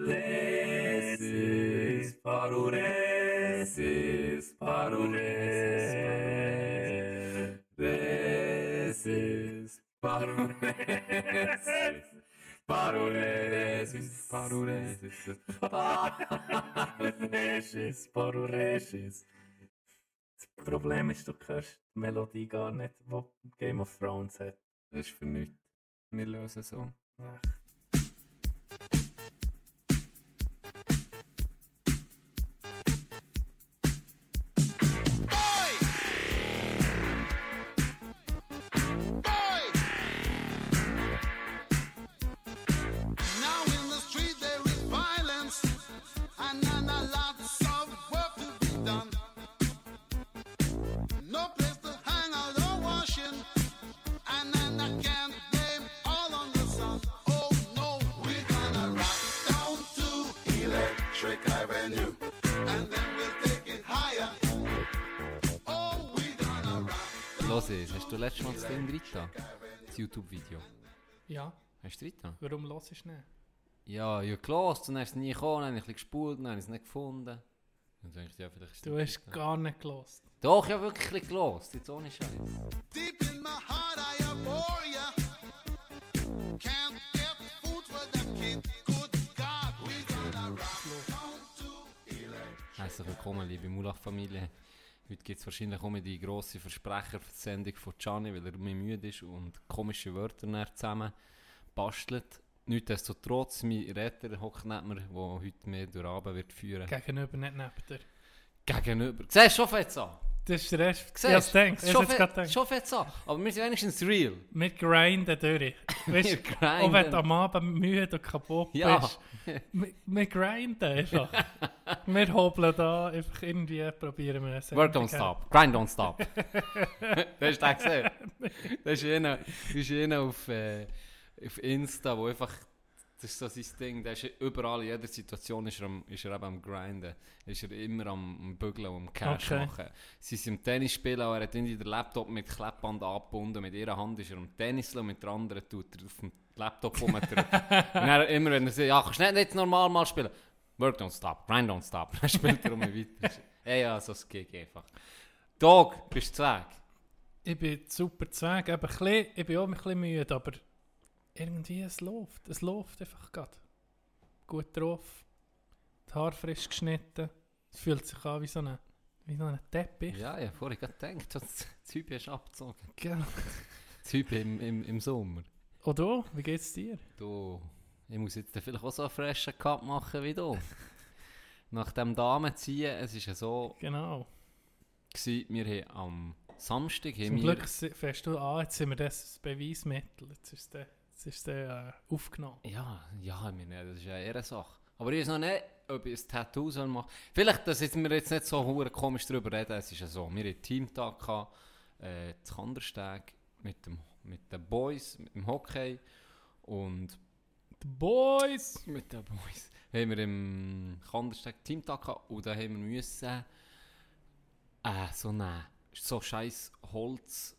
Paruresis, paruresis, paruresis, paruresis, paruresis, paruresis, paruresis, paruresis. Das Problem ist, du hörst die Melodie gar nicht, die Game of Thrones hat. Das ist für nichts. Wir lösen so. Ach. YouTube-Video. Ja, Hast du drin getan? warum hörst du es nicht? Ja, ich habe gelost und dann ist es nie gekommen, dann habe ich ein bisschen gespult, dann habe ich es nicht gefunden. Und dann dachte ich, ja, vielleicht ist es Du drin hast getan. gar nicht gelost. Doch, ich habe wirklich ein gelost, jetzt ohne Scheiß. Deep in my heart, I abhor ya. Can't get food for the kid. Good God, we gonna rock Herzlich willkommen, liebe Mulach-Familie. Heute gibt es wahrscheinlich auch die grosse Versprechersendung von Gianni, weil er mir müde ist und komische Wörter zusammen bastelt. Nichtsdestotrotz, mein Retter hockt neben mir, der heute mehr durch Abend wird führen. Gegenüber, nicht neben dir. Gegenüber. Siehst du, schon fett an? Das ist der Rest. Siehst gedacht. Ich Schon gedacht. schon fett an. Aber wir sind wenigstens real. Wir grinden durch. Weißt, Wir du, auch wenn grinden. du am Abend müde und kaputt Ja. bist. Wir, wir grinden einfach. wir hobeln da einfach irgendwie, probieren wir es. Work don't stop. Grind don't stop. hast du gesehen? Das einer, das ist einer auf, äh, auf Insta, wo einfach, das ist so sein Ding, der ist überall, in jeder Situation ist er, am, ist er eben am Grinden. Ist er immer am, am Bügeln und am Cash Okay. machen. Sie sind im Tennis spielen, aber er hat irgendwie den Laptop mit Kleppband angebunden. Mit ihrer Hand ist er am Tennis und mit der anderen tut er auf dem Laptop rum. und dann immer, wenn er sagt, ja, kannst du nicht jetzt normal mal spielen? Work don't stop, grind don't stop. Dann spielt er um weiter. Ja, ja, so ein Gig einfach. Dog, bist du weg? Ich bin super zweig. Ein bisschen, ich bin auch ein bisschen müde, aber irgendwie es läuft. Es läuft einfach gerade. Gut drauf. Die Haare frisch geschnitten. Es fühlt sich an wie so ein, wie so ein Teppich. Ja, ja, vorher gerade gedacht, das Zeug hast du abgezogen. Genau. Das Zeug im, im, im Sommer. Und du, wie geht's dir? Du, ich muss jetzt vielleicht auch so einen freshen Cut machen wie du. Nach dem Damenziehen, es war ja so, Genau. gewesen, wir haben am Samstag Zum Glück fährst du an, jetzt sind wir das Beweismittel. Jetzt ist der, jetzt ist der äh, aufgenommen. Ja, ja, wir, das ist ja eher eine Sache. Aber ich weiß noch nicht, ob ich ein Tattoo soll machen Vielleicht, dass jetzt wir jetzt nicht so komisch darüber reden, es ist ja so, wir hatten Teamtag, gehabt, äh, zu Kandersteg mit, dem, mit den Boys, mit dem Hockey und The Boys! mit den Boys haben wir im Kandersteg Teamtag gehabt und da haben wir müssen äh, so eine so scheiß Holz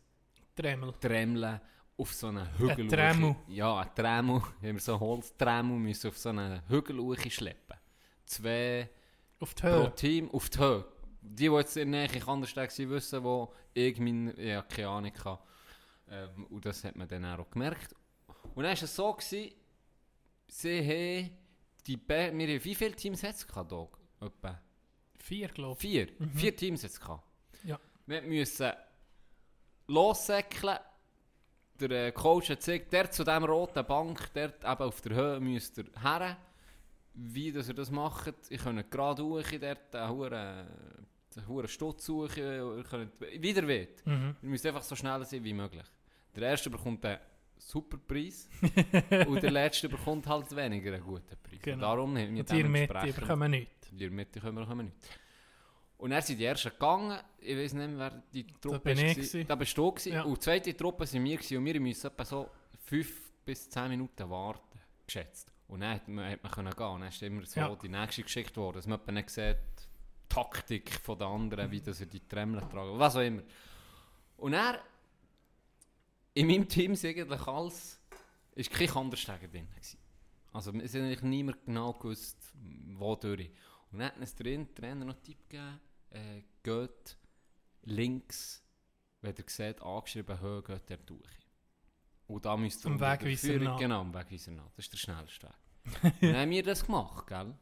Dremel. Tremmeln auf so einen Hügel. Tremel. Ja, ein Tremel. haben wir so einen Holztremel müssen auf so einen Hügel schleppen. Zwei Auf die pro Höhe. Team auf die Höhe. Die, die jetzt in der Nähe Kandersteg sind, wissen, wo ich mein, ja, keine Ahnung habe. Ähm, und das hat man dann auch gemerkt. Und dann war es so, gewesen, sie haben die Be wir wie viele Teams hat es gehabt, Dog? Etwa Vier, glaube ich. vier. Vier Teams hat es gehabt. Ja. Wir müssen lossäckeln. Der äh, Coach hat gesagt, der zu diesem roten Bank, dort eben auf der Höhe müsst ihr her. Wie dass ihr das macht, ich könnt gerade hoch, dort einen hohen, Stutz suchen, ihr könnt, wie ihr wollt. Mhm. Ihr müsst einfach so schnell sein wie möglich. Der Erste bekommt einen super Preis und der Letzte bekommt halt weniger einen guten Preis. Genau. darum haben wir Und die mit, die dementsprechend- bekommen nichts. die Mitte können wir, können wir nicht. Und dann sind die ersten gegangen. Ich weiß nicht mehr, wer die Truppe bin ich war. gewesen. Da bist du. Ja. Und die zweite Truppe sind wir gewesen. und wir müssen etwa so 5 bis 10 Minuten warten, geschätzt. Und dann hat man, hat man können gehen. Und dann ist immer so Ja. die nächste geschickt worden, dass man nicht sieht, die Taktik von den anderen, wie dass sie die Tremmel tragen, was auch immer. Und er in meinem Team ist eigentlich alles, ist kein Kandersteiger drin gewesen. Also es hat eigentlich niemand genau gewusst, wo durch. Und dann hat uns der In- Trainer noch einen Tipp gegeben, äh, geht links, wenn ihr seht, angeschrieben, Höhe, geht der durch. Und da müsst ihr Am Wegweiser nach. Genau, am Wegweiser nach. Das ist der schnellste Weg. dann haben wir das gemacht, gell?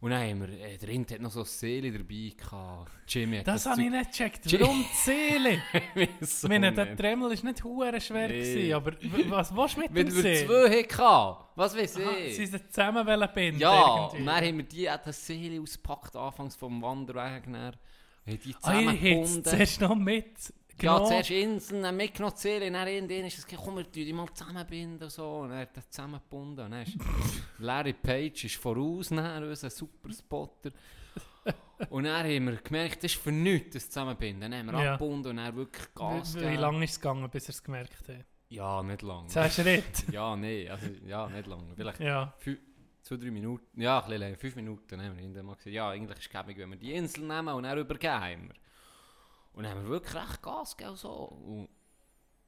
Und dann haben wir, äh, der Int hat noch so Seele dabei gehabt. Jimmy hat Das habe ich nicht gecheckt. Jim- Warum die Seele? so Ich meine, der. Tremmel war nicht hure schwer, Nee. gewesen, aber w- was willst du mit Weil dem wir Seele? zwei hatten. Was weiß Aha, ich. Sie sind zusammen wollen binden. Ja, irgendwie. und dann haben wir die hat das Seele ausgepackt, anfangs vom Wanderweg. Dann haben die Ah, ihr zusammengebunden. zuerst noch mit. Ja, genommen. zuerst Inseln, dann mitgenommen die Seele, dann irgendwann ist es komm, wir tun die mal zusammenbinden und so. Und er hat das zusammengebunden. Und dann ist Larry Page ist voraus, dann, unser Superspotter. Und dann haben wir gemerkt, das ist für nichts, das Zusammenbinden. Dann haben wir Ja. abgebunden und dann wirklich Gas Wie, wie lange ist es gegangen, bis er es gemerkt hat? Ja, nicht lang. Zehn Schritte. Ja, nee, also, ja, nicht lang. Vielleicht Ja. zwei, drei Minuten, ja, ein bisschen länger, fünf Minuten haben wir hinterher mal gesagt, ja, eigentlich ist es gäbig, wenn wir die Insel nehmen und dann übergeben haben wir. Und dann haben wir wirklich recht Gas gegeben und so. Und,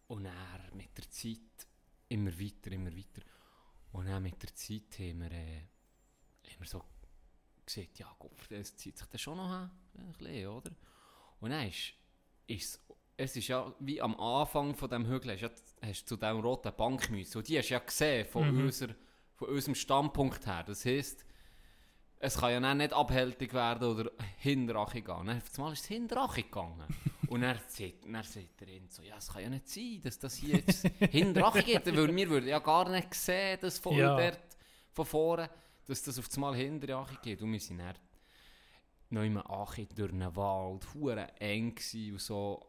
und dann mit der Zeit immer weiter, immer weiter. Und dann mit der Zeit haben wir, äh, haben wir so gesagt, ja, Gott, das zieht sich das schon noch an, ein bisschen, oder? Und dann ist, ist es ist ja wie am Anfang von dem Hügel, hast, du ja, hast du zu diesem roten Bank müssen. Und die hast du ja gesehen von, Mhm. unser, von unserem Standpunkt her. Das heisst, es kann ja dann nicht abhältig werden oder hinterachig gehen. Dann auf einmal ist es hinterachig gegangen. Und dann sagt, dann sagt Int so, ja, es kann ja nicht sein, dass das hier jetzt hinterachig geht. Weil wir würden ja gar nicht sehen, dass von Ja. dort, von vorne, dass das auf einmal hinterachig geht. Und wir sind dann noch immer Achi durch einen Wald, hure eng und so.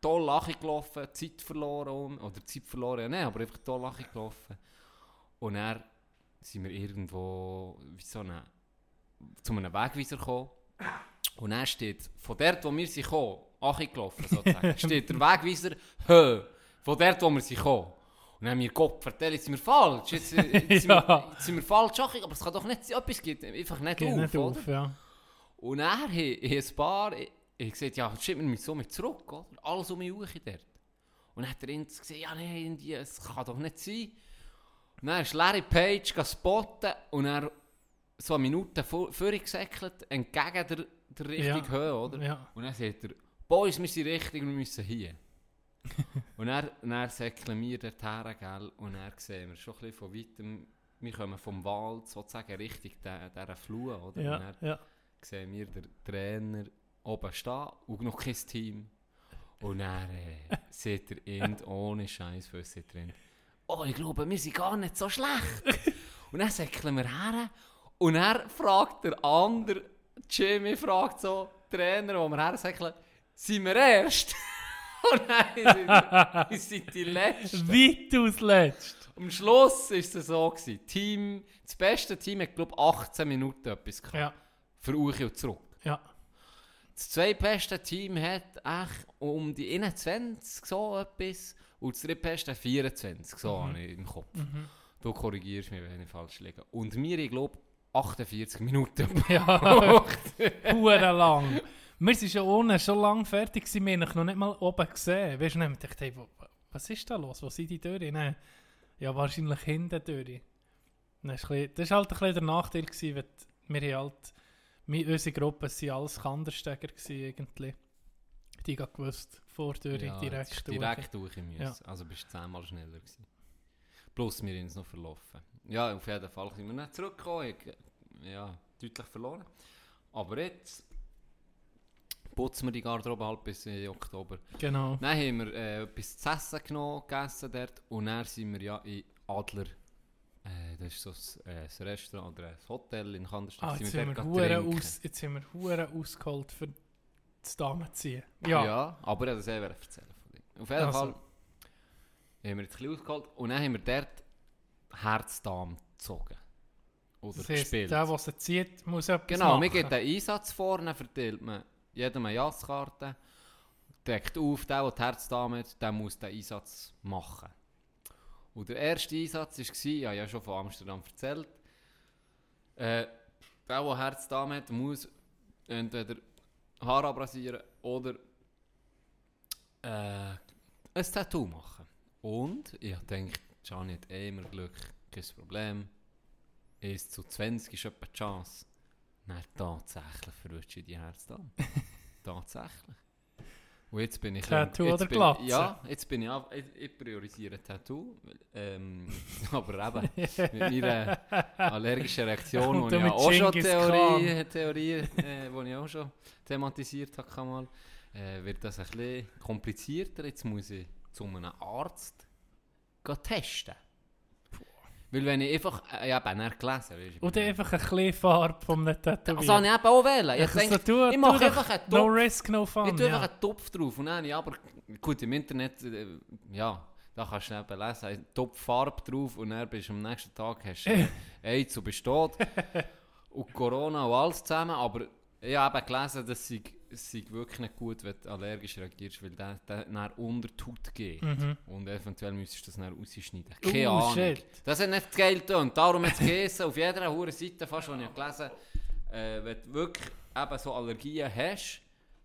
Toll Achi gelaufen, Zeit verloren, oder Zeit verloren, ja nein, aber einfach toll Achi gelaufen. Und dann sind wir irgendwo, wie so eine, zu einem Wegweiser gekommen. Und dann steht, von dort, wo wir sind gekommen, Achi gelaufen sozusagen, steht der Wegweiser, hö, von dort, wo wir sind gekommen. Und dann haben wir Gott vertellt, jetzt sind wir falsch, jetzt, jetzt, sind, wir, Ja. jetzt sind wir falsch, aber es kann doch nicht sein, etwas geht einfach nicht Geht auf, nicht oder? auf, ja. Und dann habe ich ein paar, ich, ich gesagt, ja, schick mir mich so mit zurück, oder? Alles um mich herum dort. Und dann hat Int gesagt, ja, nein, es kann doch nicht sein. Und dann ist Larry Page gespotten und er so eine Minute vor, vorher gesäckelt, entgegen der, der richtigen Ja. Höhe, oder? ja. Und dann sagt er, Boys, wir sind richtig, wir müssen hier. und dann, dann säckeln wir dorthin, gell? Und dann sehen wir schon ein bisschen von weitem, wir kommen vom Wald sozusagen Richtung der, dieser Flur, oder? Und Ja, dann ja. sehen wir den Trainer oben stehen und noch kein Team. Und dann äh, sieht er ihn ohne Scheiß für sich drin. Oh, ich glaube, wir sind gar nicht so schlecht. und dann säckeln wir her und er fragt der andere, Jimmy fragt so, Trainer, wo wir her säckeln, sind wir erst? und sind wir, sind die Letzten. Weit ausletzt. Am Schluss war es so. Gewesen. Team, das beste Team hat, glaube ich, 18 Minuten etwas gehabt. Ja, Für Uchi und zurück. ja. Das zweitbeste Team hat echt um die 21 so etwas und das drittbeste 24 so habe ich im Kopf. Mhm. Du korrigierst mich, wenn ich falsch liege. Und wir, ich glaube, 48 Minuten. Ja, hure lang. Wir sind schon unten schon lange fertig, wir haben noch nicht mal oben gesehen. Weißt du, dann gedacht, hey, was ist da los? Wo sind die Türen? Nein, ja, wahrscheinlich hinten durch. Das ist halt ein bisschen der Nachteil, gewesen, weil wir halt, wir, unsere Gruppe waren alles Kandersteger irgendwie. Die haben gewusst, vor Tür Ja, direkt durch. direkt durch müssen. Ja. Also bist du zehnmal schneller gewesen. Plus wir haben es noch verlaufen. Ja, auf jeden Fall sind wir nicht zurückgekommen. Ja, deutlich verloren. Aber jetzt putzen wir die Garderobe halt bis in Oktober. Genau. Dann haben wir äh, etwas zu essen genommen, gegessen dort. Und dann sind wir ja in Adler. Äh, das ist so ein, äh, ein Restaurant oder ein Hotel in Kandersteg. Ah, jetzt, sind wir trinken. aus, jetzt sind wir hure ausgeholt für das Damenziehen. Ja. Ja. aber das eh erzählen von dir. Auf jeden Also. Fall haben wir jetzt ein bisschen ausgeholt und dann haben wir dort Herzdam gezogen. Oder das heisst, gespielt. der, der sie zieht, muss etwas genau, machen. mir geht der Einsatz vor, dann verteilt man jedem eine Jasskarte, deckt auf, der, der die Herzdame hat, der muss den Einsatz machen. Und der erste Einsatz war, ich habe ja schon von Amsterdam erzählt, äh, der, der Herzdame hat, muss entweder Haar abrasieren oder äh, ein Tattoo machen. Und ich denke, Gianni hat eh immer Glück, kein Problem. 1 zu 20 ist etwa die Chance. Nein, tatsächlich verrutscht die Herz da. tatsächlich. Und jetzt bin ich... Tattoo oder bin, Glatze? Ja, jetzt bin ich... ab- Ich, ich priorisiere Tattoo. Ähm, aber eben, mit meiner allergischen Reaktion, die ich auch schon Theorie, Theorie äh, wo ich auch schon thematisiert habe, mal, äh, wird das ein bisschen komplizierter. Jetzt muss ich zu einem Arzt testen. Weil wenn ich einfach... Äh, ja, ben er gelesen. du, Und einfach ein bisschen Farbe vom Tätowieren. Das habe ich eben auch wählen. Ich Also, denke, tu- ich mache einfach einen No Topf. risk, no fun. Ich tue ja. einfach einen Topf drauf. Und dann ich aber... Gut, im Internet... Äh, ja, da kannst du eben lesen. Topf Farbe drauf und dann bist du am nächsten Tag... Hast du AIDS und bist tot. und Corona und alles zusammen. Aber ich habe eben gelesen, dass es es sei wirklich nicht gut, wenn du allergisch reagierst, weil der, der dann unter die Haut geht. Mhm. Und eventuell müsstest du das dann rausschneiden. Keine Oh, Ahnung. shit. Das hat nicht geil getan. Darum hat es gegessen, auf jeder hure Seite, fast, die ich gelesen äh, wenn du wirklich eben so Allergien hast,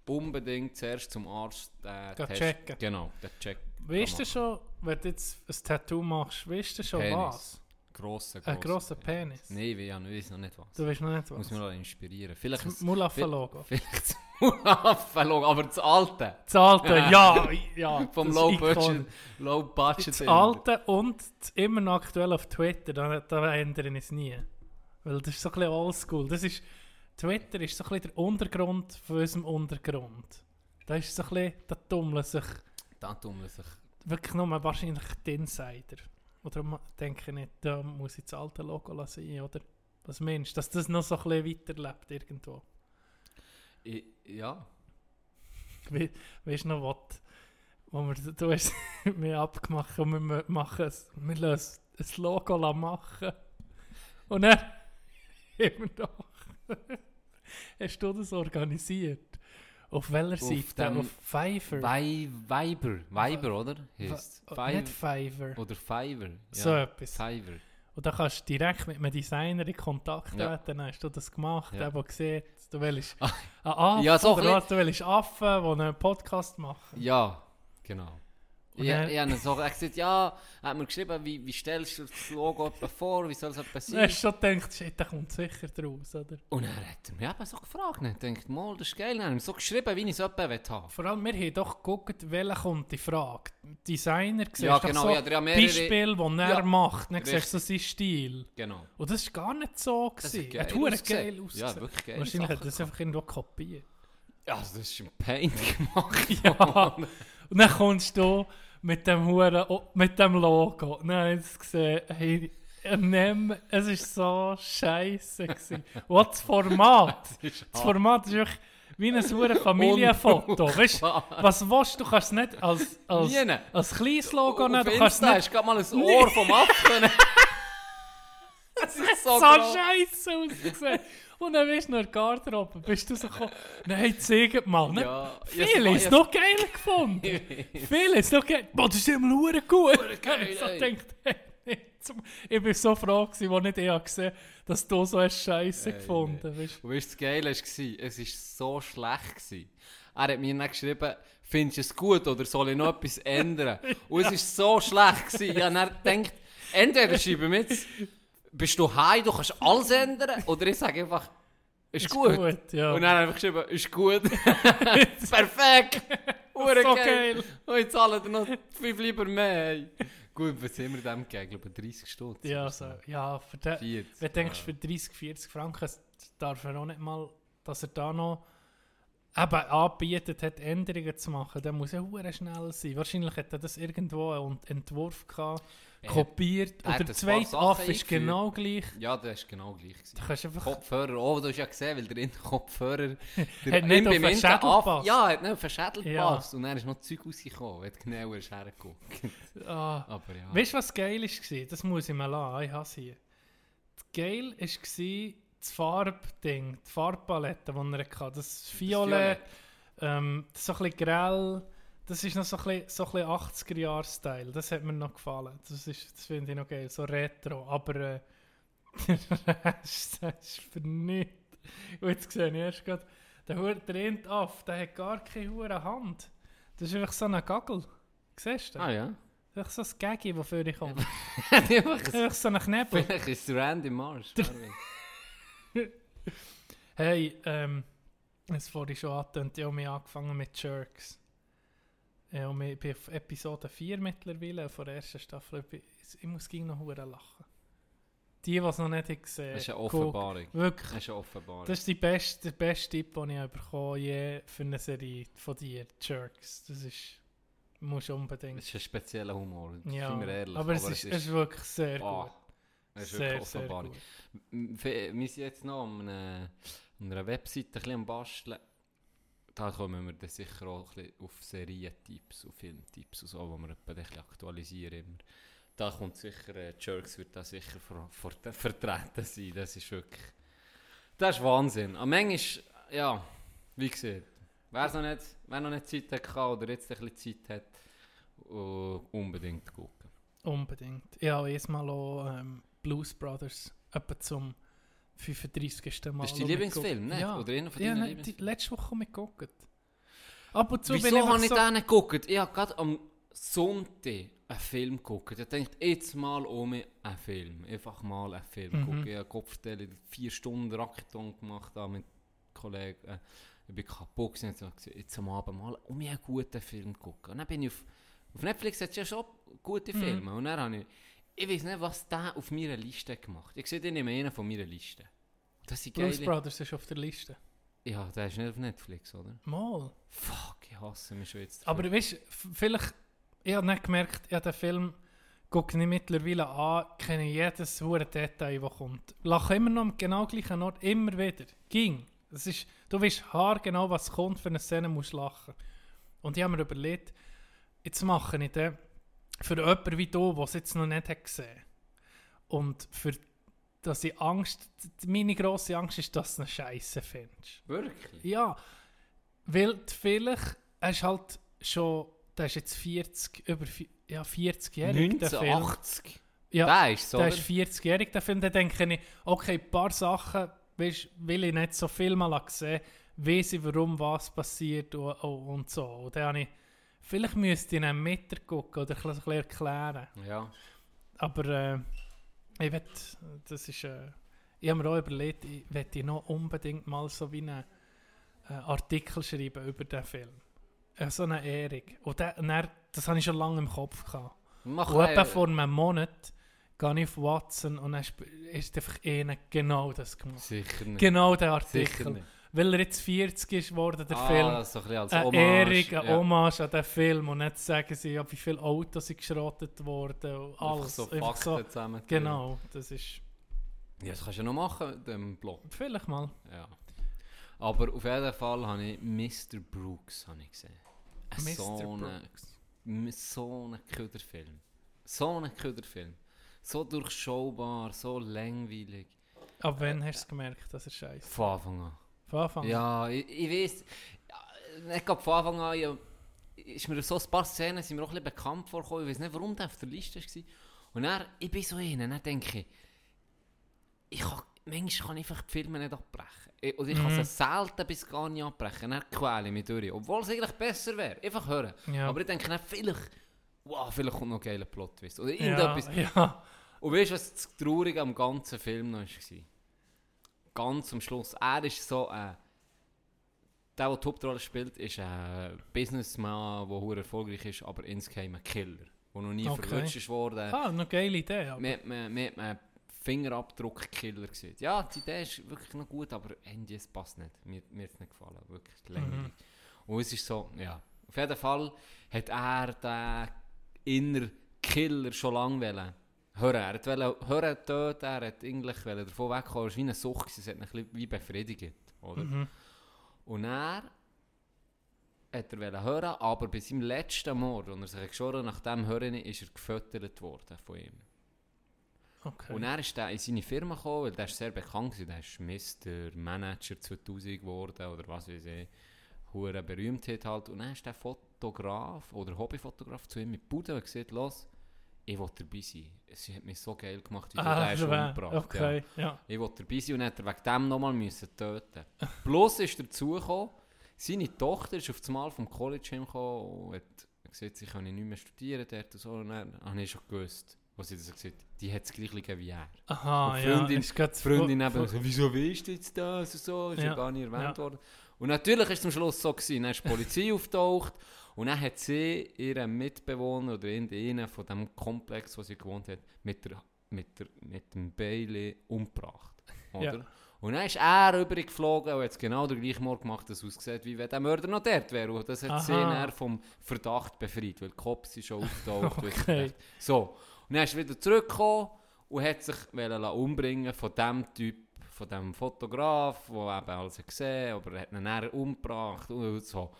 unbedingt zuerst zum Arzt äh, Test- checken. Genau, den Check. Weißt du schon, wenn du jetzt ein Tattoo machst, weißt du schon Penis. was? Grosser, Ein grosser Penis. Nein, ich weiß noch nicht was. Du weißt noch nicht Muss was. mich noch inspirieren. Vielleicht Das Mulaffen-Logo. Vielleicht das Mulaffen-Logo, aber das alte. Das alte, ja, ja. Vom Low. Budget. Low Budget. Das alte und das immer noch aktuell auf Twitter, da, da ändere ich es nie. Weil das ist so ein bisschen oldschool. Das ist, Twitter ist so ein bisschen der Untergrund von unserem Untergrund. Da ist so ein bisschen, da tummeln sich Da wir sich. wirklich nur wahrscheinlich die Insider. Oder denke ich nicht, da muss ich das alte Logo lassen, oder? Was meinst du, dass das noch so ein bisschen weiterlebt irgendwo? Ich, ja. We, weißt du noch, was, wo wir, du hast mir abgemacht und wir machen es, wir lassen ein Logo machen. Und dann immer noch. hast du das organisiert? Auf welcher Auf Seite? auf Fiverr? Vi Viber. Viber, oder? Heißt Wa- Nicht Fiverr. Oder Fiverr. Ja. So etwas. Fiverr. Und dann kannst du direkt mit einem Designer in Kontakt Ja. treten. Dann hast du das gemacht, Ja. der, sieht, du willst einen Affen, Ja, so oder was? Du willst Affen, die einen Podcast machen. Ja, genau. Und Ich, dann- habe so er hat gesagt, ja, hat mir geschrieben, wie, wie stellst du das Logo vor, wie soll es etwa Dann sein? hast du schon gedacht, shit, der kommt sicher draus, oder? Und er hat mich eben so gefragt, ich dachte, mal, das ist geil, er hat mir so geschrieben, wie ich es etwa will haben. Vor allem, wir haben doch geguckt, welcher kommt die Frage. Designer, siehst Ja, genau, so ja, hat mehrere- Beispiele, die er Ja, macht, dann siehst du so seinen Stil. Genau. Und das war gar nicht so. Das gewesen. hat Er hat geil ausgesehen. geil. Ja, wirklich geil. Wahrscheinlich hat er das einfach irgendwo kopiert. Ja, also das ist ein Paint gemacht. Ja. Und dann kommst du mit dem Huren, oh, mit dem Logo. Nein, jetzt gesehen, hey, nimm, es ist so scheiße gewesen. Und das Format. Das Format ist wirklich wie ein hure Familienfoto. Weißt was willst du? Du kannst es nicht als, als, Nie. als kleines Logo nehmen. Du kannst es Insta nicht hast gerade mal ein Ohr vom Affen. das ist so, so scheiße ausgesehen. Und dann bist du noch in der Garderobe. Bist du so gekommen, nein, zeig mal. Ne? Ja, Viele yes, ist noch geil gefunden. Viele ist noch geil. Boah, das ist immer hure gut. geil, ich so gedacht, hey, ich bin so froh als nicht ich gesehen dass du so eine Scheiße gefunden hast. Weißt du, das Geile war, es war so schlecht. Gewesen. Er hat mir dann geschrieben, findest du es gut oder soll ich noch etwas ändern? Und es war so schlecht. Gewesen. Ich habe dann gedacht, entweder schreibe ich jetzt, bist du heim, du kannst alles ändern, oder ich sage einfach, ist, Ist gut. gut, ja. Und dann habe ich geschrieben, ist gut. Perfekt. Hure So geil. Und jetzt zahlen wir noch fünf lieber mehr. Gut, was sind wir dem gegeben? Ich glaube 30 Stutz. Ja, so, ja für den, 40. wenn du denkst, für 30, 40 Franken darf er auch nicht mal, dass er da noch eben anbietet hat, Änderungen zu machen, dann muss er hure schnell sein. Wahrscheinlich hat er das irgendwo einen Entwurf gehabt, kopiert. er ein der zweite paar Sachen Aff ist genau gleich. Ja, das war genau gleich. Gewesen. Du kannst einfach... Kopfhörer, oh, du hast ja gesehen, weil der in Kopfhörer... Der Hat nicht auf den Schädel gepasst. Ja, hat nicht auf den Schädel Ja. gepasst. Und dann ist noch Zeug rausgekommen, hat genauer hergeguckt. Ah. Aber ja. Weißt du, was geil war? Das muss ich mal lassen. Ich habe es hier. Geil war das Farbding, die Farbpalette, die er hatte. Das Violett, ähm, so ein bisschen grell. Das ist noch so ein bisschen, so ein bisschen 80er-Jahre-Style. Das hat mir noch gefallen. Das, ist- das finde ich noch geil. So retro. Aber äh, der Rest das ist für nichts. Und jetzt sehe ich erst gerade, der Hut dreht auf. Der hat gar keine hure Hand. Das ist einfach so ein Gagel. Siehst du? Ah ja. Einfach so ein Gaggi, wofür ich komme. Einfach ein- Einfach so ein Knebel. Vielleicht ist es Randy Marsh. Hey, ähm, es vorhin schon angetönt, ich habe mich angefangen mit Jerks. Ja, und ich bin auf Episode 4 mittlerweile, von der ersten Staffel. Ich, muss gegen noch lachen. Die, die es noch nicht haben gesehen Das ist eine guck. Offenbarung. Wirklich. Das ist eine Offenbarung. Das ist die beste, der beste Tipp, den ich bekommen je für eine Serie von dir, Jerks. Das ist, musst du unbedingt. Das ist ein spezieller Humor. Ja, Sind wir ehrlich. aber, es, ist, es ist wirklich sehr Ah, gut. es ist Sehr, wirklich sehr Offenbarung. gut. M- fe- Wir sind jetzt noch an einer, an einer Webseite ein bisschen am Basteln. Da kommen wir dann sicher auch ein bisschen auf Serientipps und Filmtipps und so, wo wir ein bisschen aktualisieren immer. Da kommt sicher, äh, Jerks wird da sicher ver ver vertreten sein. Das ist wirklich, das ist Wahnsinn. Am manchmal, ja, wie gesagt, wer noch nicht, wer noch nicht Zeit hat gehabt oder jetzt ein bisschen Zeit hat, uh, unbedingt gucken. Unbedingt. Ich habe jedes Mal auch ähm, Blues Brothers etwa zum 35. Mal. Das ist dein Lieblingsfilm, nicht? Ja. Oder einer von ja, deinen nein, die Lieblingsfilmen? letzte Woche mitgeguckt. Ab und zu bin Wieso ich habe ich so... den nicht geguckt? Ich habe gerade am Sonntag einen Film geguckt. Ich dachte, jetzt mal um einen Film. Einfach mal einen Film Mhm. gucken. Ich habe Kopfstelle vier Stunden Racketon gemacht da mit Kollegen. Äh, ich bin kaputt gewesen. Jetzt habe ich gesagt, jetzt am Abend mal um einen guten Film gucken. Und dann bin ich auf, auf Netflix hat es ja schon gute Mhm. Filme. Und dann habe ich, ich weiß nicht, was der auf meiner Liste gemacht hat. Ich sehe den nicht mehr einen von meiner Liste. Das sind Blues geile... Brothers ist auf der Liste. Ja, der ist nicht auf Netflix, oder? Mal. Fuck, ich hasse mich schon jetzt. Aber weißt du, vielleicht... Ich habe nicht gemerkt, ich habe den Film... Gucke ich mittlerweile an, kenne jedes hure Detail, das kommt. Lache immer noch am genau gleichen Ort, immer wieder. Ging. Das ist, du weißt haargenau, was kommt für eine Szene, musst lachen. Und ich habe mir überlegt, jetzt mache ich den für jemanden wie du, der es jetzt noch nicht hat gesehen Und für dass ich Angst, meine grosse Angst ist, dass du eine Scheiße findest. Wirklich? Ja, weil die vielleicht, ist halt schon, der ist jetzt 40, über ja, 40-jährig, der Film. 1980. Ja, Der ist so, der ist 40-jährig, der Film, da denke ich, okay, ein paar Sachen weisst, will ich nicht so viel mal sehen, weiß ich, warum was passiert und, und, und so. Und dann habe ich, vielleicht müsste ich ihn mit gucken oder ein bisschen erklären. Ja. Aber äh, ich will, das ist, äh, ich habe mir auch überlegt, ich werde noch unbedingt mal so wie einen äh, Artikel schreiben über den Film. Äh, so eine Ehrung. Und der, dann, das habe ich schon lange im Kopf gehabt. Mach Und etwa vor einem Monat gehe ich auf Watson und dann ist einfach einer genau das gemacht. Sicher nicht. Genau der Sicher Artikel. Nicht. Weil er jetzt 40 ist geworden, der ah, Film. das ist so ein bisschen als Eine Hommage. Ehrung, eine ja. Hommage an den Film. Und jetzt sagen sie, ja, wie viele Autos sind geschrottet worden und Einfach alles. so Fakten so, zusammen. genau, das ist Ja, das kannst du ja noch machen, mit dem Blog. vielleicht mal. Ja. Aber auf jeden Fall habe ich Mr. Brooks habe ich gesehen. Mr. So ein so ein Köderfilm. So ein Köderfilm. So durchschaubar, so langweilig. Ab wann hast du gemerkt, dass er scheiße Von Anfang an. Ja, ich, ich weiß, ja, gerade von Anfang an, ja, ist mir so ein paar Szenen sind mir auch ein bisschen bekannt vorgekommen. Ich weiß nicht, warum der auf der Liste war. Und dann, ich bin so einer, dann denke ich, ich kann, manchmal kann ich einfach die Filme nicht abbrechen. Ich, oder ich kann Mhm. sie selten bis gar nicht abbrechen. Dann quäle ich mich durch. Obwohl es eigentlich besser wäre. Einfach hören. Ja. Aber ich denke dann, vielleicht, wow, vielleicht kommt noch ein geiler Plot-Twist. Oder ja, irgendetwas. ja. Und weißt du, was das Traurige am ganzen Film noch war? Ganz am Schluss. Er ist so ein. Der, der die Hauptrolle spielt, ist ein Businessman, der hure erfolgreich ist, aber insgeheim ein Killer. Der noch nie Okay. verwünscht worden. Ah, eine geile Idee. Aber. Wir- wir haben einen Fingerabdruck-Killer gesehen. Ja, die Idee ist wirklich noch gut, aber Ende, es passt nicht. Mir, mir hat es nicht gefallen. Wirklich langweilig. Und es ist so, ja. Auf jeden Fall hat er den inner Killer schon lange wollen. Hören, er hat wollen, hören töten, er hat eigentlich wollen davon wegkommen, es war wie eine Sucht, es hat ihn ein bisschen wie befriedigt, oder? Mhm. Und er hat er wollen hören, aber bei seinem letzten Mord, und er sich geschworen nach dem Hören, ist er gefüttert worden von ihm. Okay. Und er ist dann in seine Firma gekommen, weil der ist sehr bekannt gewesen, der ist Mr. Manager 2000 geworden, oder was weiß ich, hure Berühmtheit halt. Und dann ist der Fotograf oder Hobbyfotograf zu ihm mit Bude und gesagt, los, ich will dabei sein. Es hat mich so geil gemacht, wie du ah, den hast umgebracht. Ja. Okay, ja. Ich wollte dabei sein und er wegen dem nochmal müssen töten. Plus ist dazu gekommen, seine Tochter ist auf das Mal vom College heimgekommen und hat gesagt, sie kann nicht mehr studieren dort und so. Und dann habe ich schon gewusst, was sie das gesagt hat. Die hat das Gleiche wie er. Aha, Und ja. Freundin- grad Die Freundin eben so, wieso weißt du jetzt das und so, ist ja, Ja, gar nicht erwähnt ja. worden. Und natürlich ist es am Schluss so gewesen, dann ist die Polizei auftaucht und dann hat sie ihren Mitbewohner oder irgendeinen von dem Komplex, wo sie gewohnt hat, mit, der, mit, der, mit dem Bailey umgebracht. Oder? Ja. Und dann ist er übrig geflogen und hat genau den gleichen Mord gemacht, dass es aussieht, wie wenn der Mörder noch dort wäre. Und das hat Aha. sie dann vom Verdacht befreit, weil die Cops sind schon sie Okay. So, und dann ist er wieder zurückgekommen und hat sich umbringen von dem Typ, von dem Fotograf, der eben alles hat gesehen aber er hat ihn dann umgebracht und so.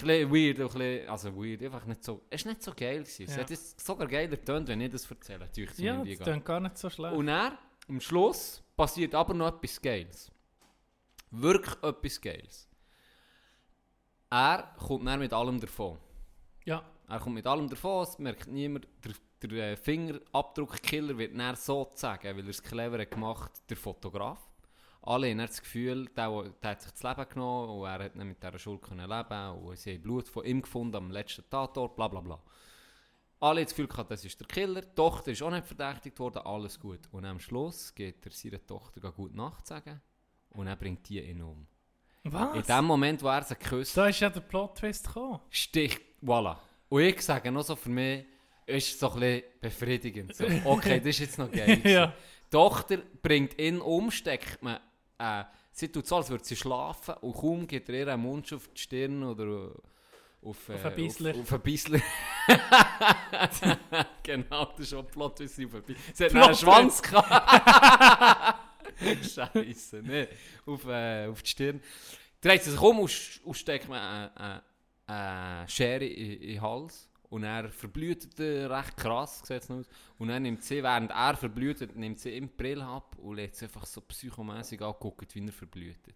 Bisschen weird, ein bisschen, also weird, einfach nicht so, es war nicht so geil. Gewesen. Es Ja. hat jetzt sogar geiler getönt, wenn ich das erzähle. es Ja, das gar. klingt gar nicht so schlecht. Und dann, am Schluss, passiert aber noch etwas Geiles. Wirklich etwas Geiles. Er kommt dann mit allem davon. ja, Er kommt mit allem davon, es merkt niemand. Der, der äh, Fingerabdruckkiller wird dann sozusagen, weil er es clever gemacht der Fotograf. Alle haben das Gefühl, der, der, hat sich das Leben genommen und er hat dann mit dieser Schuld können leben und sie haben Blut von ihm gefunden am letzten Tatort, bla bla bla. Alle haben das Gefühl gehabt, das ist der Killer. Die Tochter ist auch nicht verdächtigt worden, alles gut. Und am Schluss geht er seiner Tochter gut Nacht sagen und er bringt die ihn um. In was? dem Moment, wo er sie küsst, Da ist ja der Plot-Twist gekommen. sticht, voilà. Und ich sage noch so für mich, ist so ein bisschen befriedigend. So, okay, das ist jetzt noch geil. Ja. Die Tochter bringt ihn um, steckt man, äh, sie tut so, als würde sie schlafen und kaum geht ihr einen Mund auf die Stirn oder auf, äh, Auf ein Bissler. Auf, auf ein Bissler. genau, das ist schon Plot, wie sie auf ein Bissler. Sie hat einen Schwanz gehabt. Scheiße, ne. Auf, äh, auf die Stirn. Dreht sie sich um und steckt mir eine äh, äh, Schere in, in den Hals. Und er verblutet er recht krass, sieht es aus. Und dann nimmt sie, während er verblutet, nimmt sie ihm die Brille ab und lässt sie einfach so psychomässig angucken, wie er verblutet.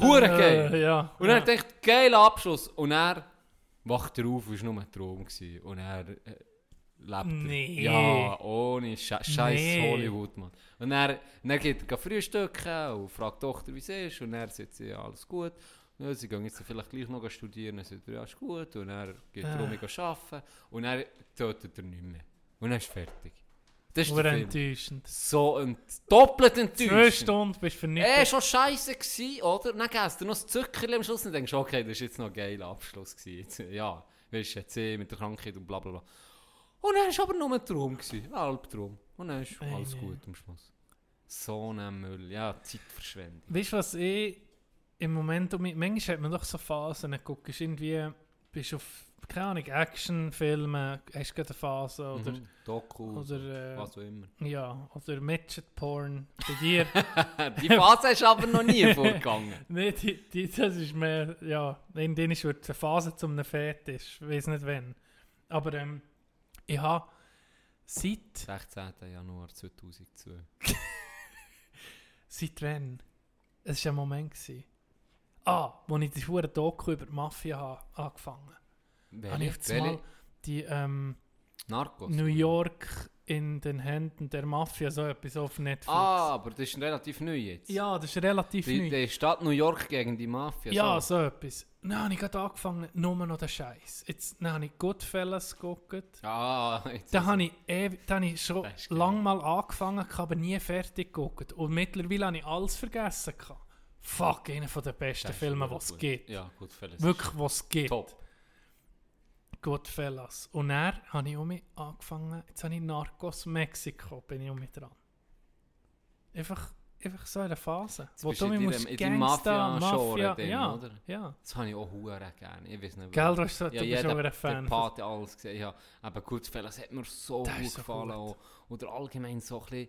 Hure geil! Äh, ja. Und ja. dann denkt geiler Abschluss. Und er wacht er auf, es war nur ein Traum. Gewesen. Und er äh, lebt. er. Nee. Ja, ohne Sche Scheiß Nee. Hollywood, Mann. Und er, geht er frühstücken und fragt die Tochter, wie es ist. Und er sagt, sie, ja, alles gut. Ja, sie gehen jetzt vielleicht gleich noch studieren. Dann sagt er, ja, ist gut. Und er geht Ah. rum arbeiten. Und er tötet er nicht mehr. Und er ist fertig. Das ist enttäuschend. So ent doppelt Zwei enttäuschend. Stunden bist du Eh, vernichtet. schon scheiße gsi, oder? Dann gäb's dir noch das Zuckerli am Schluss und denkst, okay, das ist jetzt noch ein geiler Abschluss. Jetzt, ja, weißt du, jetzt eh mit der Krankheit und bla bla bla. Und dann war aber nur ein Traum, gsi, ein Albtraum. Und dann ist alles gut am Schluss. So ein Müll, ja, Zeitverschwendung. Weißt du, was ich im Moment manchmal hat man doch so Phasen, dann guckst du irgendwie, bist auf, keine Ahnung, Actionfilme, hast du gerade eine Phase oder, Mhm. Doku, oder äh, was auch immer. ja, oder Midget Porn bei dir. Die Phase ist aber noch nie vorgegangen. nee, die, die, das ist mehr, ja, in denen wird eine Phase zum einem Fetisch, ich weiß nicht wann. Aber ähm, ich habe seit, 16. Januar 2002. seit wann? Es war ein Moment. Gewesen. Ah, wo ich die hure Doku über die Mafia habe angefangen habe. Habe ich jetzt mal die ähm, Narcos? New York in den Händen der Mafia, so etwas auf Netflix. Ah, aber das ist relativ neu jetzt. Ja, das ist relativ Die, neu. die Stadt New York gegen die Mafia. Ja, so. so etwas. Dann habe ich gerade angefangen, nur noch den Scheiß. Jetzt dann habe ich Goodfellas geguckt. Ah, jetzt Da ist habe ich, ewig, da habe ich schon lange mal angefangen, aber nie fertig geguckt. Und mittlerweile habe ich alles vergessen. gehabt. Fuck, einer der besten Das Filme, die es gibt. Ja, gut, Fellas. Wirklich, was es gibt. Top. Goodfellas. Und dann habe ich um mich angefangen, jetzt habe ich Narcos Mexiko, bin ich um mich dran. Einfach, einfach so in der Phase. Jetzt Wo bist du mich musst in Gangster, Mafia, dann, ja, oder? ja. Das habe ich auch hure gerne. Ich weiß nicht, Gell, du, hast so, du ja, bist auch ein der Fan. Pate alles gesehen. Ja, aber Goodfellas hat mir so Das gut gefallen. gut. Oder allgemein so ein bisschen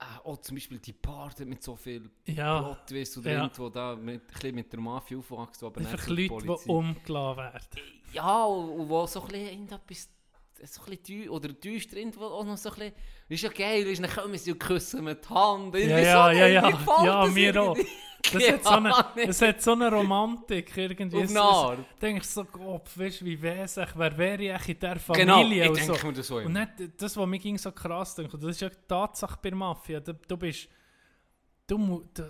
äh, auch zum Beispiel die Party mit so viel ja, Plot-Twist oder Ja. irgendwo da mit, ein bisschen mit der Mafia aufwachsen, aber nicht der Leute, die umgelassen werden. Ja, und, und wo so ein bisschen irgendetwas so ein bisschen oder düster auch noch so ein bisschen, ist ja geil, ist, dann kommen sie und küssen mit die Hand. Ja, Irgendwie ja, so, ja, ja. Ja, mir auch. Das hat, so eine, es hat so eine Romantik irgendwie. Auf eine Art. denke ich so, Gott, weißt du, wie wäre es, wer wäre ich in dieser Genau, Familie ich und denke so. mir das so Und nicht das, was mir ging so krass denkt, das ist ja die Tatsache bei der Mafia. Du, du bist, du, du,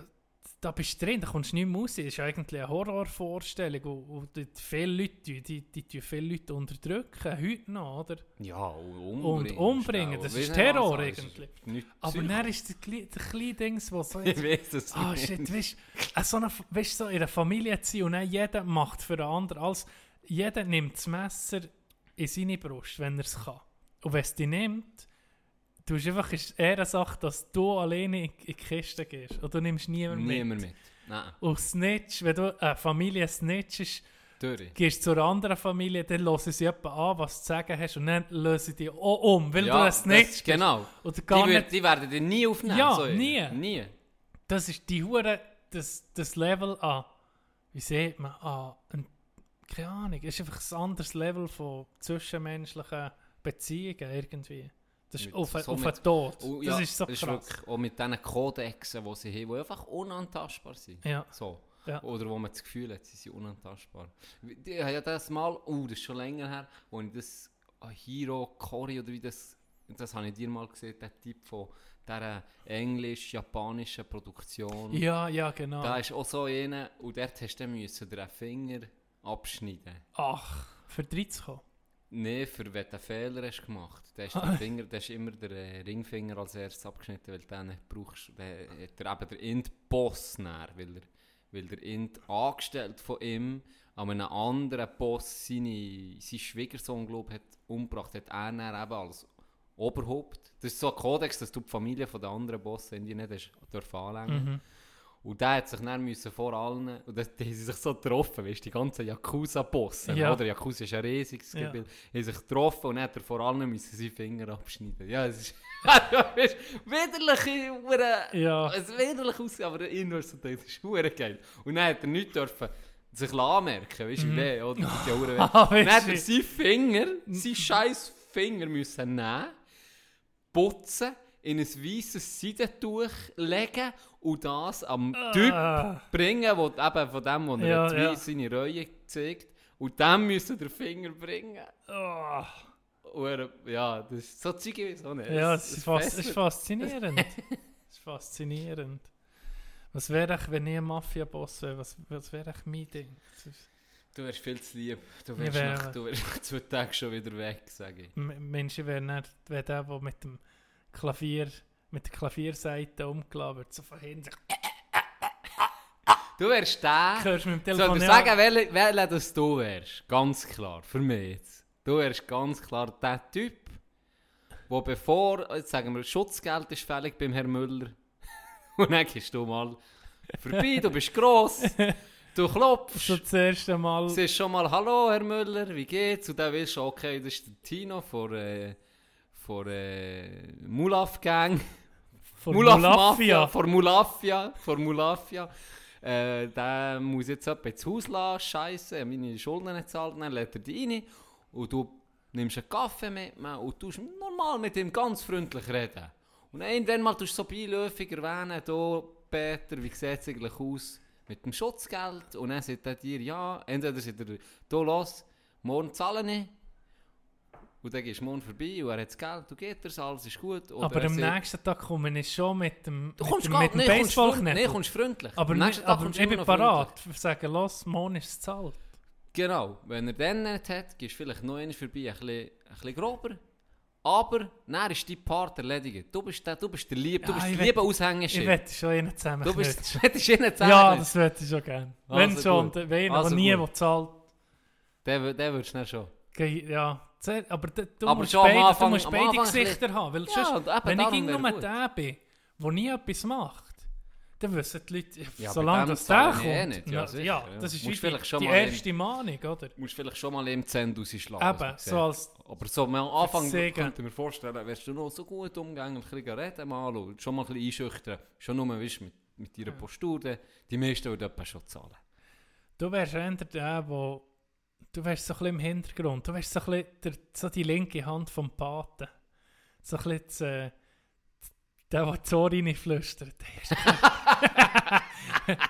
da bist du drin, da kommst du nicht mehr raus. Das ist eigentlich eine Horrorvorstellung, wo, wo die viele Leute, die, die, die viele Leute unterdrücken, heute noch, oder? Ja, und Und umbringen. umbringen, schnell. das ist was Terror das ist? eigentlich. Nicht Aber dann ist kle- der kleine Dings, wo so Ich jetzt... weiß es Ah, nicht. shit, weißt du, so eine, weißt, so in einer Familie zu und dann jeder macht für den anderen alles. Jeder nimmt das Messer in seine Brust, wenn er es kann. Und wenn es dich nimmt, du hast einfach ist eher eine Sache, dass du alleine in, in die Kiste gehst. Und du nimmst niemanden mit. Niemand mit. Nein, Und Snitch, wenn du eine Familie snitchst, durch. gehst zu einer anderen Familie, dann hören sie etwa an, was du zu sagen hast und dann lösen sie dich auch um, weil du ein das- Snitch bist. Genau. Oder Die, gar wird, nicht, die werden dir nie aufnehmen. Ja, so nie. Nie. das ist die Hure, das, das Level an, wie sieht man, an, ein, keine Ahnung, es ist einfach ein anderes Level von zwischenmenschlichen Beziehungen irgendwie. Das ist Mit- auf, so auf mit- den Tod. Oh, das ja, ist so das krass. wirklich auch mit diesen Kodexen, die sie haben, die einfach unantastbar sind. ja, So. Ja. Oder wo man das Gefühl hat, sie sind unantastbar. Ich habe ja das mal, oh, das ist schon länger her, wo ich das ah, Hiro Kori oder wie das, das habe ich dir mal gesehen, der Typ von dieser englisch-japanischen Produktion. ja, ja, genau. Da ist auch so einer und dort hast du dann müssen einen Finger abschneiden. Ach, für drei zu kommen. Nein, für wenn du einen Fehler hast gemacht hast, der Finger, der ist immer der äh, Ringfinger als erstes abgeschnitten, weil du den nicht brauchst. Der hat er eben der Int-Boss näher, weil er, weil der Int angestellt von ihm an einem anderen Boss seine, seinen Schwiegersohn, glaube ich, hat umgebracht, hat er dann eben als Oberhaupt. Das ist so ein Kodex, dass du die Familie von den anderen Bossen nicht hast, anlängen. Mhm. Und der hat sich dann müssen vor allen, und das, die haben sich so getroffen, weißt du, die ganzen Yakuza-Bosse, Ja. oder? Yakuza ist ein riesiges Ja. Gebiet. haben sich getroffen und dann hat er vor allem müssen seine Finger abschneiden. Ja, es ist, weißt, du, widerliche, hure- Ja. es ist widerlich aus, aber das ist hure geil. Und dann hat er nichts dürfen sich anmerken, weißt du, wie weh, oder? Die Jahre weh. Ah, Dann hat er seinen Finger, seinen scheiß Finger müssen nehmen, putzen, in ein weißes Seidentuch legen und das am Typ Ah. bringen, wo, eben von dem, wo er Ja, ja, ja. seine Reue zeigt. Und dann müssen den Finger bringen. Ah. Er, ja, das ist so Zeug wie so nicht. Ja, Es- es ist, ist faszinierend. Es ist faszinierend. Was wäre ich, wenn ich ein Mafia-Boss wäre? Was, was wäre ich mein Ding? Du wärst viel zu lieb. Du wärst, wäre- nach, du wärst nach zwei Tagen schon wieder weg, sage ich. Menschen wären nicht wär der, der mit dem Klavier, mit der Klavierseite umgeladen wird, so von hinten. Du wärst der... Hörst mit dem Soll ich sagen, welcher welcher das du wärst? Ganz klar, für mich jetzt. Du wärst ganz klar der Typ, wo bevor, jetzt sagen wir, Schutzgeld ist fällig beim Herrn Müller, und dann gehst du mal vorbei, du bist gross, du klopfst, so das erste Mal siehst schon mal, hallo Herr Müller, wie geht's? Und dann willst du, okay, das ist der Tino von, äh, von äh, Mulaf Gang. von Mulaf Mulafia. Mafia, vor Mulafia, vor Mulafia. Äh, der muss jetzt jemand ins Haus lassen, scheiße, meine Schulden nicht zahlt, dann lädt er dich rein und du nimmst einen Kaffee mit mir und tust normal mit ihm ganz freundlich reden. Und irgendwann mal tust du so beiläufig erwähnen, du Peter, wie sieht es eigentlich aus mit dem Schutzgeld? Und dann sagt er dir, ja, entweder sagt er, du los, morgen zahle ich. Und dann gehst du morgen vorbei und er hat das Geld, du geht dir alles ist gut. Oder Aber er am nächsten Tag komme ich schon mit dem, Du mit kommst dem, gar mit dem nee, freundlich. Baseballknebel. Nee, kommst freundlich. aber Am nächsten Tag aber ich du bin freundlich. parat, für sagen, los, morgen ist es zahlt. Genau. Wenn er dann nicht hat, gehst du vielleicht noch einmal vorbei, ein bisschen, ein bisschen grober. Aber dann ist dein Part erledigt. Du bist der, du bist der Lieb, du Ja, bist ich der liebe Ich Aushängeschild. wette schon einen zusammen. Du bist, du zusammen. Ja, das wette ich schon gerne. Wenn Also schon, gut. der- wenn Also der nie gut. will zahlt. Den, wür- den würdest du dann schon. Ja, aber du, Aber musst schon beide, Anfang- du musst beide Gesichter haben. Weil Ja, sonst, und eben wenn ich nur gut. der bin, der nie etwas macht, dann wissen die Leute, Ja, solange das der zahle kommt, eh nicht. Ja, sicher, ja, ja. das ist Musst vielleicht die, schon die mal erste Mahnung, oder? Du musst vielleicht schon mal im Zent rausschlagen. Eben, so als. Aber so am Anfang könnte ich mir vorstellen, wärst du noch so gut umgegangen, ein bisschen reden mal schon mal ein bisschen einschüchtern. Schon nur, weißt, mit, mit deiner Postur, die- meisten würden etwa schon zahlen. du wärst eher der, wo, du wärst so ein bisschen im Hintergrund, du wärst so ein bisschen der, so die linke Hand vom Paten. So ein bisschen das, äh, der, der Ohr reinflüstert. Hey, Hast du gehört?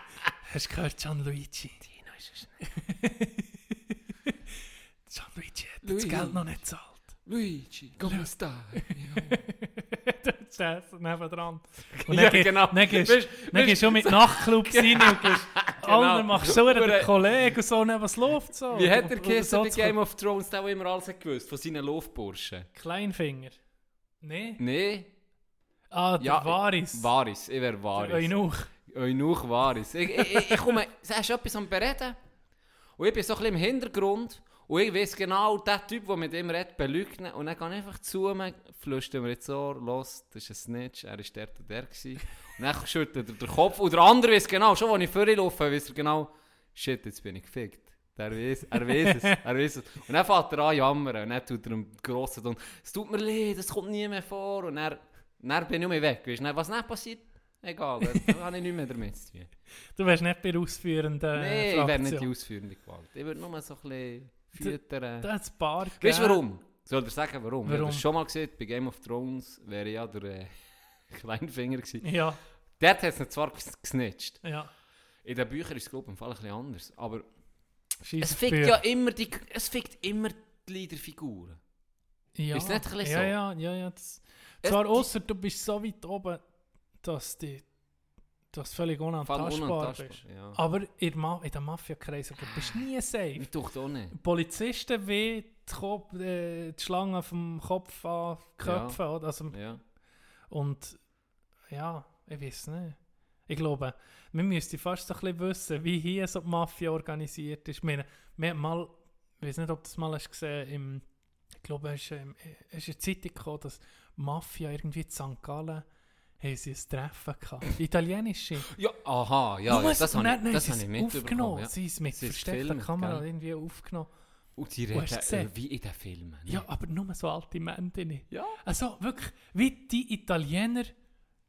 Hast du gehört, Gianluigi? Tino ist es Gianluigi hat das Luigi. Geld noch nicht gezahlt. Luigi, come stai? Jazz nebendran. Und Ja, dann, ge- genau. Dann gehst du mit Nachtclubs rein und gehst, Alter, machst so einen Kollegen und so, ne, was läuft so? Wie hat Und- er und geheißen so bei Game of Thrones, der auch immer alles gewusst, von seinen Laufburschen? Kleinfinger. Nee? Nee, Ah, der Ja, Varis. Varys, ich wäre Der Varys. Eunuch. Eunuch Varys. Ich, ich, ich, ich komme, hast du etwas am Bereden? Und ich bin so ein bisschen im Hintergrund und ich weiß genau, der Typ, der mit ihm redet, belügt ihn. Und dann gehe ich einfach zu ihm, flüstern wir jetzt so, los, das ist ein Snitch, er war der und der. Gewesen. Und dann schüttelt er den Kopf. Und der andere weiß genau, schon als ich vorher laufe, weiß er genau, shit, jetzt bin ich gefickt. Der weiß, er weiß es, er weiß es. Und dann fängt er an jammern und dann tut er einen grossen Ton, es tut mir leid, das kommt nie mehr vor. Und dann, dann bin ich mich weg. Weißt, du. Was nicht passiert, egal, dann habe ich nichts mehr damit zu tun. Du wärst nicht bei der ausführenden Nein, ich wäre nicht die ausführende Gewalt. Ich würde nur so ein bisschen füttern. Da hat es ein paar Weißt du warum? Soll ich dir sagen, warum? Ich Warum? das schon mal gesehen, bei Game of Thrones wäre ja der äh, Kleinfinger gewesen. Ja, Dort hat es ihn zwar ges- gesnitcht. ja. In den Büchern ist es, glaube ich, im Fall ein bisschen anders. Aber Scheiss es fickt Bücher. ja immer die, es fickt immer die Leaderfiguren. Ja, Ist nicht ein bisschen ja, so? ja, ja, ja. Das, zwar die- ausser du bist so weit oben, dass du dass du völlig unantastbar unantastbar, bist. Ja. Aber in, der Ma in den Mafia-Kreisen bist du nie safe. Ich tue auch nicht. Polizisten wie die, Kopf, äh, die Schlange vom Kopf an Köpfen. Oder? Also, Ja. und ja, ich weiß nicht. Ich glaube, wir müssten fast so ein bisschen wissen, wie hier so die Mafia organisiert ist. Wir, wir mal, ich weiß nicht, ob du das mal hast gesehen im, ich glaube, es ist, es ist eine Zeitung gekommen, dass Mafia irgendwie in St. Gallen haben sie ein Treffen gehabt. Italienische. ja, aha, ja, ja das habe ich, das habe ich mitbekommen. aufgenommen. Ja. Sie es mit Sie versteckter Kamera gell? irgendwie aufgenommen. Und die reden wie in den Filmen. ne? Ja, aber nur so alte Männer. Ja. Also wirklich, wie die Italiener,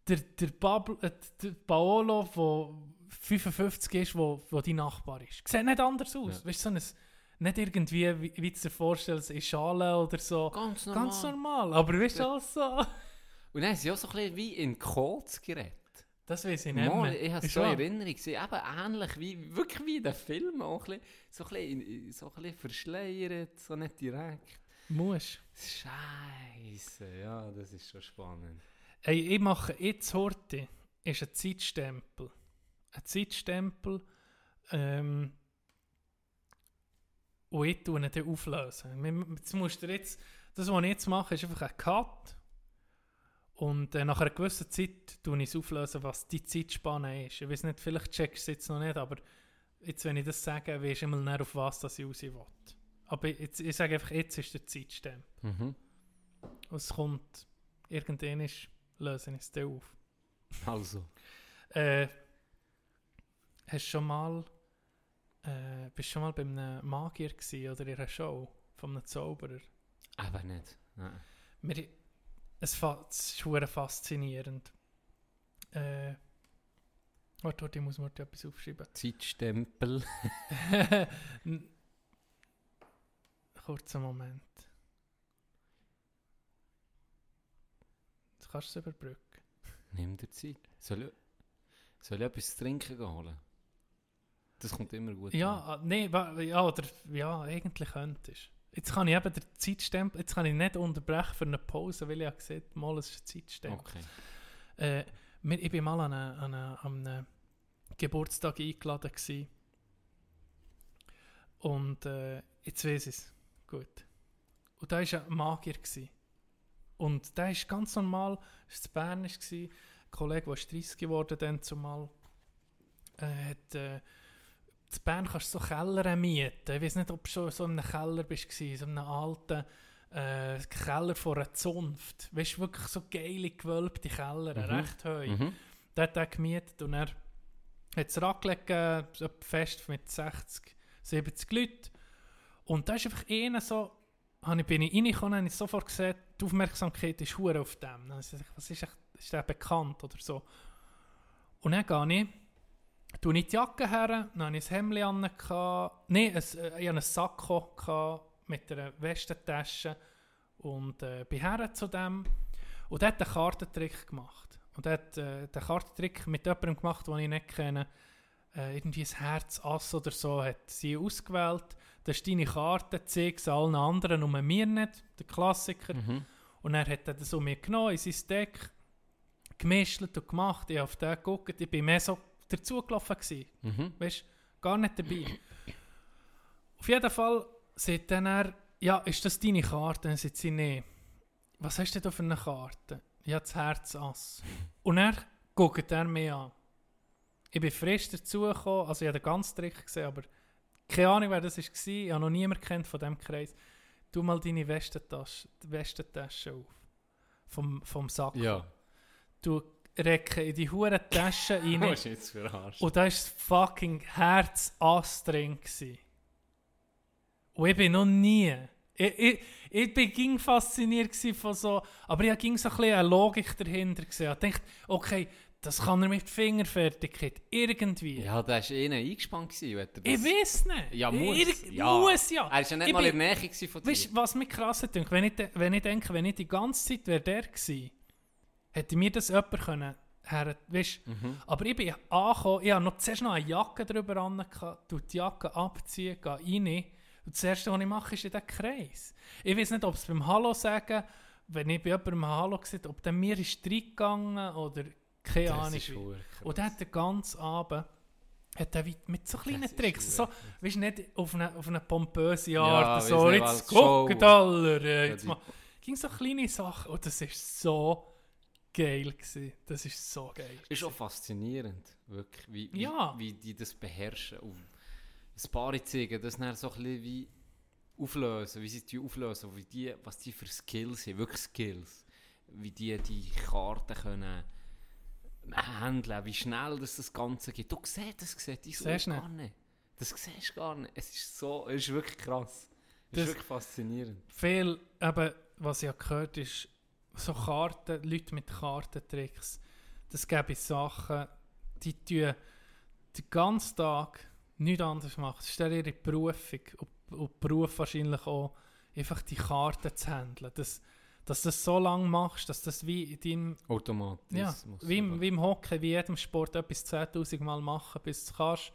der, der, Pablo, äh, der Paolo, der 55 ist, wo, wo die Nachbar ist. Sieht nicht anders aus. Ja. Weißt du, so ein, nicht irgendwie, wie, wie du dir vorstellst, in Schale oder so. Ganz normal. Ganz normal. Aber weißt du, alles so. Und dann haben sie auch so ein bisschen wie in Codes geredet. Das weiß ich nicht Mal, mehr. ich habe so in wahr? Erinnerung gesehen, eben ähnlich wie, wirklich wie in den Filmen, auch ein bisschen, so ein bisschen, so ein bisschen verschleiert, so nicht direkt. Musst. Scheiße, ja, das ist schon spannend. Ey, ich mache jetzt heute, ist ein Zeitstempel. Ein Zeitstempel, ähm, und ich tue ihn dann auflösen. Jetzt musst du jetzt, das, was ich jetzt mache, ist einfach ein Cut. Und äh, nach einer gewissen Zeit tue ich es auflösen, was die Zeitspanne ist. Ich weiß nicht, vielleicht checkst du es jetzt noch nicht, aber jetzt, wenn ich das sage, weisst du immer näher, auf was das ich raus will. Aber jetzt, ich sage einfach, jetzt ist der Zeitstempel. Mhm. Und es kommt, irgendwann ist, löse ich es dann auf. Also, Äh, hast du schon mal, äh, bist du schon mal bei einem Magier gewesen oder in einer Show von einem Zauberer? aber nicht. Nein. Mir, es, ist verdammt faszinierend. Äh, warte, warte, ich muss mir etwas aufschreiben. Zeitstempel. Kurzer Moment. Du kannst es überbrücken. Nimm dir Zeit. Soll ich, soll ich etwas zu trinken holen? Das kommt immer gut. an. Ja, ah, nee, ja, oder, ja, eigentlich könntest Jetzt kann ich eben den Zeitstempel, jetzt kann ich nicht unterbrechen für eine Pause, weil ich ja gesehen habe, mal, es ist ein Zeitstempel. Okay. Äh, ich war mal an einem an eine, an einem Geburtstag eingeladen gewesen. und äh, jetzt weiß ich es. Gut. Und da war ein Magier. Gewesen. Und der ist ganz normal, es war Bernisch, gewesen, ein Kollege, der ist 30 geworden dann zumal, äh, hat, äh, in Bern kannst du so Keller mieten. Ich weiß nicht, ob du schon so in einem Keller bist, gewesen, so in einem alten äh, Keller von einer Zunft. Weißt du, wirklich so geile, gewölbte Keller, Mhm. recht hoch. Mhm. Der hat den gemietet und er hat es gegeben, so ein Fest mit 60, 70 Leuten. Und da ist einfach einer so, habe ich, bin ich reingekommen, habe ich sofort gesehen, die Aufmerksamkeit ist hure auf dem. Dann habe ich gesagt, was ist, echt, ist der bekannt oder so. Und dann gehe ich, tue ich die Jacke her, dann habe ich ein Hemd an, nein, ein, äh, ich hatte einen Sakko mit einer Westentasche und äh, bin her zu dem und der hat einen Kartentrick gemacht. Und er hat äh, den Kartentrick mit jemandem gemacht, den ich nicht kenne. Äh, irgendwie ein Herz, Ass oder so, hat sie ausgewählt. Das ist deine Karte, zeig es allen anderen, nur mir nicht, der Klassiker. Mhm. Und er hat er das um mir genommen, in sein Deck, gemischt und gemacht. Ich habe auf den geguckt, ich bin mehr so dazugelaufen gewesen. Mhm. Weißt gar nicht dabei. Auf jeden Fall sagt dann er, ja, ist das deine Karte? Dann sagt sie, nee. Was hast du denn da für eine Karte? Ja, das Herz Ass. Und er guckt er mich an. Ich bin frisch dazugekommen, also ich habe den ganzen Trick gesehen, aber keine Ahnung, wer das war. Ich habe noch niemanden kennt von diesem Kreis. Tu mal deine Westentasche, Westentasche auf. Vom, vom Sack. Ja. Du recken in die hure Tasche rein. Was ist jetzt Arsch? Und da war das fucking Herz drin. Gewesen. Und ich bin noch nie. Ich, ich, ich bin ging fasziniert gewesen von so. Aber ich ging so ein bisschen eine Logik dahinter gesehen. Ich dachte, okay, das kann er mit Fingerfertigkeit. Irgendwie. Ja, da war eh eingespannt. Gewesen, Ich weiß nicht. Ja, muss. Ich, ja. muss ja. Er war ja nicht Ich mal bin- in der Nähe gewesen von dir. Weißt du, was mich krass hat, wenn ich, wenn ich denke, wenn ich die ganze Zeit wäre der gewesen, hätte mir das jemand können, her, weißt, Mhm. aber ich bin angekommen, ich habe noch zuerst noch eine Jacke drüber an, die Jacke abziehen, gehe rein und das erste, was ich mache, ist in den Kreis. Ich weiß nicht, ob es beim Hallo sagen, wenn ich bei jemandem Hallo gesagt ob der mir ist reingegangen oder keine Das Ahnung. Und dann hat der ganze Abend hat er mit so kleinen Das Tricks, so, weißt du, nicht auf eine, auf eine pompöse Ja, Art, weiss so, nicht, jetzt guckt alle, Ja, jetzt mal. ging so kleine Sachen und das ist so geil gewesen. Das ist so geil. ist auch faszinierend, wirklich, wie, wie, Ja. wie die das beherrschen. Und ein paar zeigen das dann so ein bisschen wie auflösen, wie sie die auflösen, wie die, was die für Skills haben, wirklich Skills. Wie die die Karten können handeln, wie schnell das, das Ganze geht. Du siehst das, siehst ich so gar nicht. Das siehst du gar nicht. Es ist so, es ist wirklich krass. Es Das- ist wirklich faszinierend. Viel, eben, was ich habe gehört ist, so Karten, Leute mit Kartentricks, das gäbe Sachen, die tun den ganzen Tag nichts anderes machen. Das ist ihre Berufung und, und Beruf wahrscheinlich auch, einfach die Karten zu handeln. Das, dass du das so lange machst, dass das wie in deinem Automatisch. Ja, wie im, wie im Hockey, wie jedem Sport etwas 10'000 Mal machen, bis du es kannst.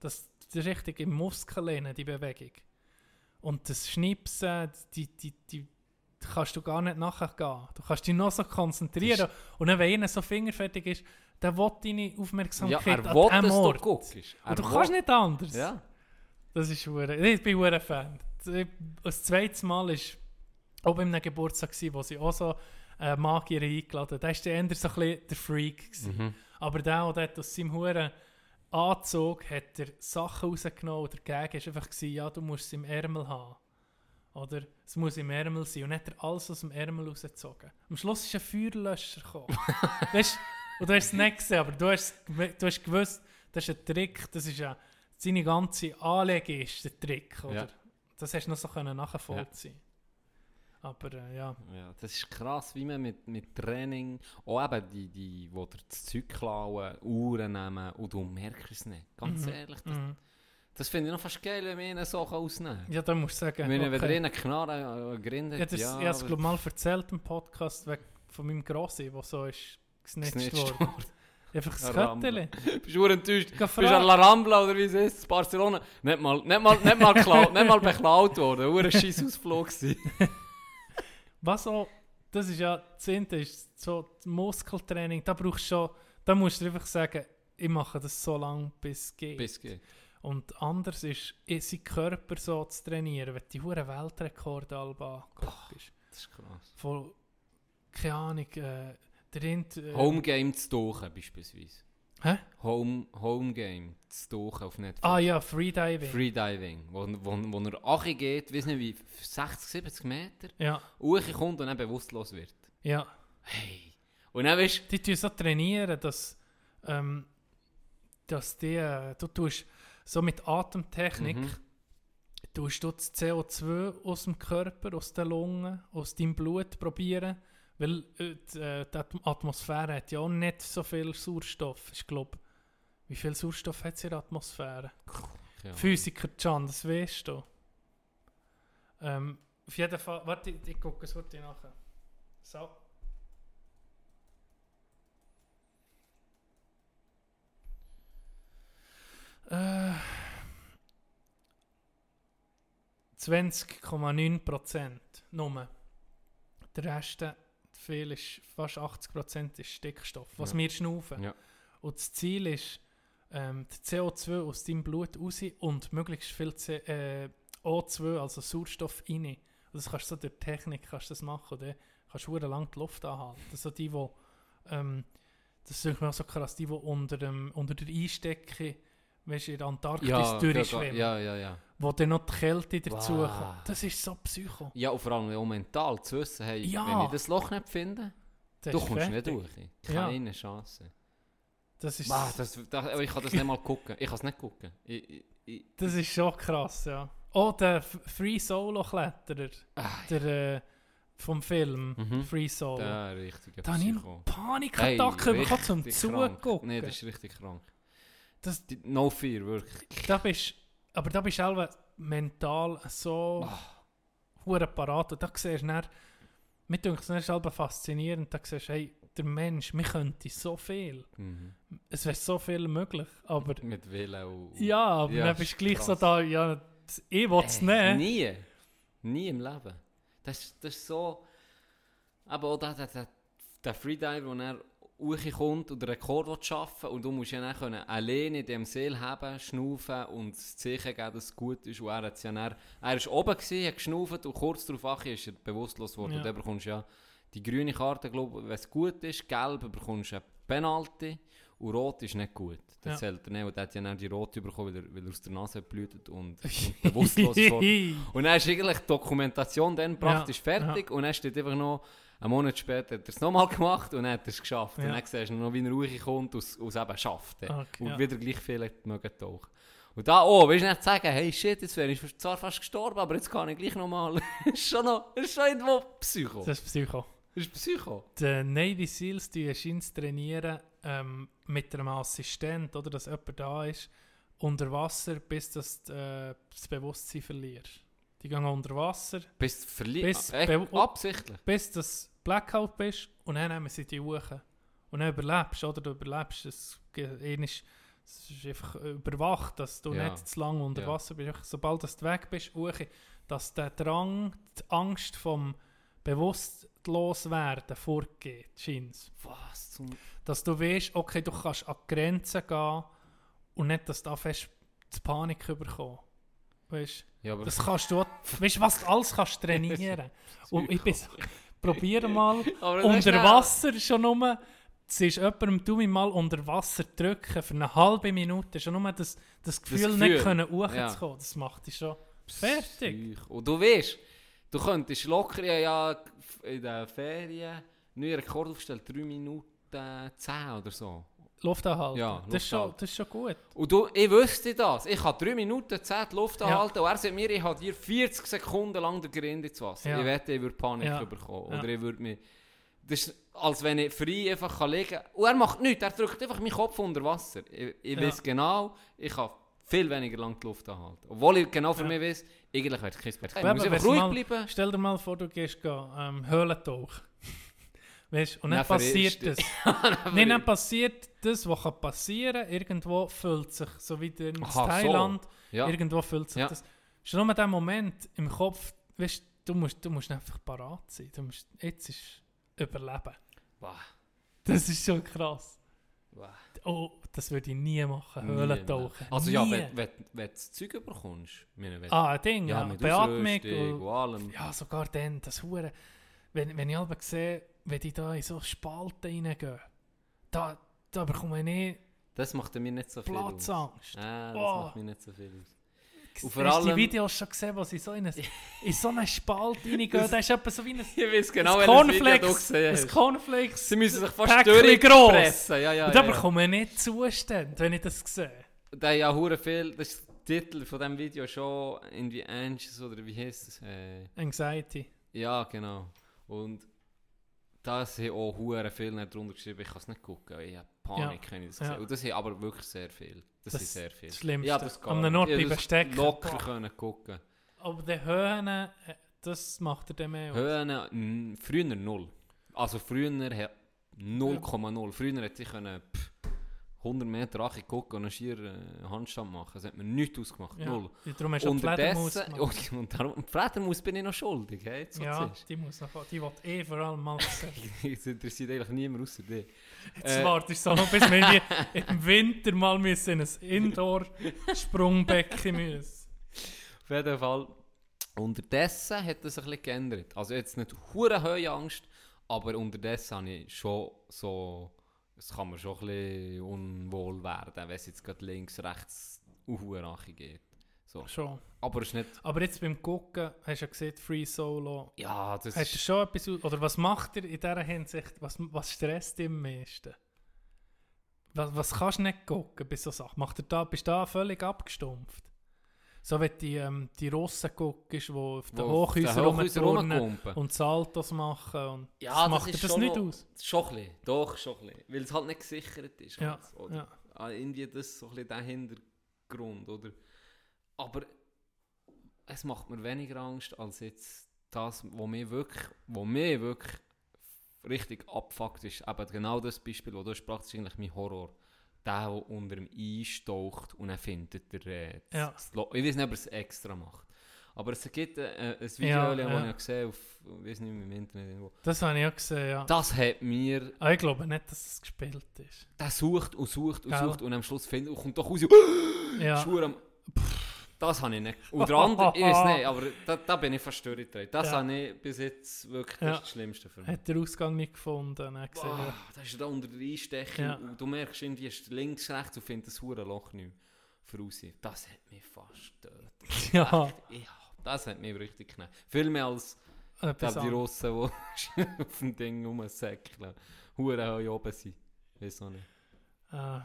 Das, das ist richtig im Muskel lehnen, die Bewegung. Und das Schnipsen, die, die, die kannst du gar nicht nachher gehen. Du kannst dich noch so konzentrieren. Und dann, wenn einer so fingerfertig ist, dann will deine ja, Aufmerksamkeit er an will, diesem dass du Ort. Er Und du will. kannst nicht anders. Ja. Das ist hure- Ich bin ein Fan. Das zweite Mal war auch bei einem Geburtstag, wo sie auch so äh, Magier eingeladen. Da war der eher so ein bisschen der Freak. Gewesen. Mhm. Aber der, der hat aus seinem huren Anzug hat er Sachen rausgenommen und dagegen war einfach, gewesen, ja, du musst es im Ärmel haben. Oder es muss im Ärmel sein. Und dann hat er alles aus dem Ärmel rausgezogen. Am Schluss ist ein Feuerlöscher gekommen. weißt, und du hast es nicht gesehen, aber du hast, du hast gewusst, das ist ein Trick, das ist ja, seine ganze Anlege ist der Trick, oder? Ja. Das hast du noch so können nachvollziehen Aber äh, ja. Ja, das ist krass, wie man mit, mit Training, auch eben die, die, die das Zeug klauen, Uhren nehmen und du merkst es nicht. Ganz Mhm. ehrlich, das, Mhm. Das finde ich noch fast geil, wenn wir ihnen so ausnehmen kann. Ja, da musst du sagen, Wenn okay. wenn ihr Knarre äh, grindet, Ja, das, ja, ich habe es glaube mal erzählt im Podcast von meinem Grossi, der so ist gesnitcht worden. Einfach Rambla. Kötteli. bist du enttäuscht? Bist du an. La Rambla oder wie es ist, Barcelona? Nicht mal, nicht mal, nicht mal, geklau- nicht mal beklaut worden. Ein Scheissausflug gewesen. Was auch, das ist ja, das eine ist so das Muskeltraining, da brauchst du schon, da musst du einfach sagen, ich mache das so lange, bis es geht. Bis geht. Und anders ist, eh, seinen Körper so zu trainieren, wenn du die hohen Weltrekorde alle anguckst. Das ist krass. Von, keine Ahnung, äh, der Rind, äh, Home Game zu tauchen beispielsweise. Hä? Home, Home Game zu tauchen auf Netflix. Ah ja, Freediving. Freediving, wo, wo, wo er achi geht, weiß nicht wie, 60, 70 Meter, ja, kommt und dann bewusstlos wird. ja. Hey. Und dann weißt Die tun so trainieren, dass, ähm, dass die, äh, du tust so mit Atemtechnik, Mhm. tust du das CO2 aus dem Körper, aus den Lungen, aus deinem Blut probieren, weil äh, die, äh, die Atm- Atmosphäre hat ja auch nicht so viel Sauerstoff. Ich glaube, wie viel Sauerstoff hat sie in der Atmosphäre? ja. Physiker Can, das weißt du. Ähm, auf jeden Fall, warte, ich, ich gucke es heute nachher. So. Äh, 20,9 Prozent nur. Der Rest, viel ist, fast 80% ist Stickstoff, was Ja. wir schnaufen. Ja. Und das Ziel ist, ähm, die CO2 aus deinem Blut raus und möglichst viel C äh, O2, also Sauerstoff, rein. Und das kannst du so durch Technik kannst du das machen. Dann kannst du lang die Luft anhalten. Das sind so die, die, ähm, das ist auch so krass, die, die unter, dem, unter der Eisdecke, weißt du, in der Antarktis Ja, durchschwimmen, ja, ja, ja. wo dann noch die Kälte dazu Wow. kommt. Das ist so psycho. Ja, und vor allem auch mental zu wissen, hey, Ja. wenn ich das Loch nicht finde, Das du kommst nicht fertig. durch. Ja. Keine Chance. Das ist, Ah, das, das, ich kann das nicht mal gucken. Ich kann es nicht gucken. Ich, ich, ich, das ist schon krass, ja. Oh, der Free Solo-Kletterer, der äh, vom Film Mhm. Free Solo. der richtige Da habe ich. Panikattacke bekommen zum richtig. Zugucken. Nee, das ist richtig krank. Das- No fear, wirklich. da bist, aber da bist du selber mental so Ah. hure parat. Und da siehst du dann, mir denkt es ist faszinierend, da siehst du, hey, der Mensch, wir könnten so viel. Mhm. Es wäre so viel möglich, aber Mit Willen und... ja, aber Ja, dann bist du gleich so krass. da, ja, das- ich will es Äh, nicht. Nie. Nie im Leben. Das, das ist so... Aber auch der, der, der, Freediver, der dann hochkommt und den Rekord schaffen und du musst ja dann können alleine in dem Seel haben, schnaufen und das Zeichen geben, dass es gut ist. Und er hat ja dann, er ist oben gewesen, hat geschnauft und kurz darauf ist er bewusstlos geworden. Ja. Und dann bekommst du ja die grüne Karte, glaube wenn es gut ist, gelb bekommst du eine Penalty und rot ist nicht gut. Das Ja. zählt er nicht, und der hat ja dann die rote bekommen, weil er, weil er aus der Nase blutet und, und bewusstlos ist worden. Und dann ist eigentlich die Dokumentation dann praktisch Ja, fertig und dann steht einfach noch, einen Monat später hat er es nochmal gemacht und dann hat er es geschafft. Ja. Und dann siehst du noch, wie er ruhig kommt und es- eben schafft. dann. Okay, und ja. wieder gleich viele mögen tauchen. Und da, oh, willst du nicht sagen, hey shit, jetzt wäre ich zwar fast gestorben, aber jetzt kann ich gleich nochmal. ist schon noch, ist schon irgendwo Psycho. Das ist Psycho. ist Psycho. Die Navy Seals die scheint trainieren ähm, mit einem Assistent, oder, dass jemand da ist, unter Wasser, bis das, äh, das Bewusstsein verlierst. Die gehen unter Wasser, Bist du verliebt? Bis Echt? be- Absichtlich? bis du das Blackout bist und dann nehmen sie die hoch. Und dann überlebst, oder? Du überlebst. Es, einmal ist- es ist einfach überwacht, dass du Ja. nicht zu lange unter Ja. Wasser bist. Sobald du weg bist, hoch, dass der Drang, die Angst vom Bewusstloswerden vorgeht, scheint Was zum... dass du weißt, okay, du kannst an Grenzen gehen und nicht, dass du fest die Panik überkommen. Weißt Ja, aber... das kannst du, auch- weißt was du alles kannst trainieren. und ich bin, probiere mal das unter. Wasser schon nur, es ist jemandem, du mich mal unter Wasser drücken für eine halbe Minute, schon nur das, das Gefühl, Gefühl, nicht können ja. hochzukommen, das macht dich schon fertig. Und du weißt, du könntest locker ja, ja in den Ferien neuen Rekord aufstellen, 3 Minuten 10 oder so. Luft anhalten, Ja, das, ist schon, das ist schon gut. Und du, ich wüsste das. Ich habe 3 Minuten 10 die Luft Ja. anhalten und er sagt mir, ich habe dir 40 Sekunden lang den Grind ins Wasser. Ja. Ich wette, ich würde Panik Ja. bekommen. Ja. Oder ich würde mich... Das ist, als wenn ich frei einfach kann liegen kann. Und er macht nichts, er drückt einfach meinen Kopf unter Wasser. Ich, ich Ja. weiß genau, ich kann viel weniger lang die Luft anhalten. Obwohl ich genau für Ja. mich weiß, eigentlich wäre es kein Problem. Ich muss einfach ruhig mal- bleiben. Stell dir mal vor, du gehst gehen, ähm, Höhlentauch. Weißt und dann Dann passiert das. Nein, dann passiert das, was kann passieren Irgendwo fühlt sich, so wie in Aha, so. Thailand, Ja. irgendwo fühlt sich Ja. das. Schon nur der Moment im Kopf, weißt du, musst, du musst einfach parat sein. Du musst, jetzt ist Überleben. Wow. Das ist schon krass. Wow. Oh, das würde ich nie machen, Nie Höhlentauchen. Also ja, Nie. wenn, wenn, wenn du das Zeug bekommst, meine, wenn, Ah, ein Ding, ja. mit Beatmung. Und- und. Ja, sogar dann, das Hure. Wenn, wenn ich aber sehe, wenn die da in so Spalten reingehen, da, da bekomme ich nicht Das macht mir nicht so viel aus. Platzangst. Ah, das Oh. macht mir nicht so viel aus. Und vor Hast du die Videos schon gesehen, wo sie so in, eine, in so einen Spalt reingehen? Da ist etwa so wie ein, Ich weiß genau, ein Cornflakes. Ein. Cornflakes. Sie müssen sich fast durchpressen. Ja, ja, und da ja, bekomme ich nicht Zustände, wenn ich das sehe. Da ja hure viel, das ist der Titel von diesem Video schon irgendwie Anxious oder wie heißt es? Äh, Anxiety. ja, genau. Und da sind auch hure viel nicht drunter geschrieben, ich kann es nicht gucken, ich habe Panik, wenn ich das Ja. sehe. Und das sind aber wirklich sehr viel. Das, Das sind sehr viel. das Schlimmste. Ja, das Am bleiben das stecken. Locker Boah. können gucken. Aber die Höhen, äh, das macht er dann mehr aus. Höhen, früher null. Also früher hat 0,0. Früher hätte ich können pff, 100 Meter Achi gucken und einen schier äh, Handstand machen. Das hat mir nichts ausgemacht. Ja. Null. Darum hast du Fledermaus und, und darum, Fledermaus bin ich noch schuldig. Hey, Ja, die muss noch. Die will eh vor allem mal sehen. Es interessiert eigentlich niemand außer dich. Jetzt Äh. wartest du noch, bis wir im Winter mal müssen in ein Indoor-Sprungbecken müssen. Auf jeden Fall. Unterdessen hat es ein bisschen geändert. Also jetzt nicht hure hohe Angst, aber unterdessen habe ich schon so, es kann mir schon ein bisschen unwohl werden, wenn es jetzt gerade links, rechts Uhuerache geht. So. Schon. Aber ist nicht, Aber jetzt beim Gucken hast du ja gesehen, Free Solo. ja, das Hast du schon etwas, oder was macht ihr in dieser Hinsicht, was, was stresst dich am meisten? Was, was kannst du nicht gucken bei so Sachen? Macht ihr da, bist du da völlig abgestumpft? So wie die, ähm, die Russen guckst, die auf den Hochhäusern rumturnen und Saltos machen. Und Ja, das das macht ist das schon nicht noch- aus? Schon ein bisschen, doch, schon ein bisschen. Weil es halt nicht gesichert ist. Ja, oder? ja. Ah, Irgendwie das so ein bisschen der Hintergrund, oder? Aber es macht mir weniger Angst als jetzt das, was mir wirklich, wo mir wirklich richtig abfuckt ist. Eben genau das Beispiel, wo du hast, praktisch eigentlich mein Horror. Der, der unter dem Eis taucht und dann findet er äh, das, Ja. das Lo- Ich weiß nicht, ob er es extra macht. Aber es gibt äh, ein Video, Ja, das ja. ich gesehen auf, ich weiß nicht, im Internet irgendwo. Das habe ich auch gesehen, ja. Das hat mir Ah, ich glaube nicht, dass es gespielt ist. der sucht und sucht und Gell? sucht und am Schluss findet und kommt doch raus. Ja. Schwur am. Das habe ich nicht. Und der andere, ich weiß nicht, aber da, da bin ich verstört. dran. Das Ja. habe ich bis jetzt wirklich Ja. das, ist das Schlimmste für mich. Hat den Ausgang nicht gefunden. Boah, da ist er da unter der Einstechung Ja. und du merkst irgendwie, ist links, rechts und findest das hure Loch nicht für raus. Das hat mich fast getötet. ja, Ja, das hat mich richtig geknallt. Viel mehr als glaub, die. Russen, die auf dem Ding rumsäckeln. Hure hoch oben sind. Weiß auch nicht. Äh,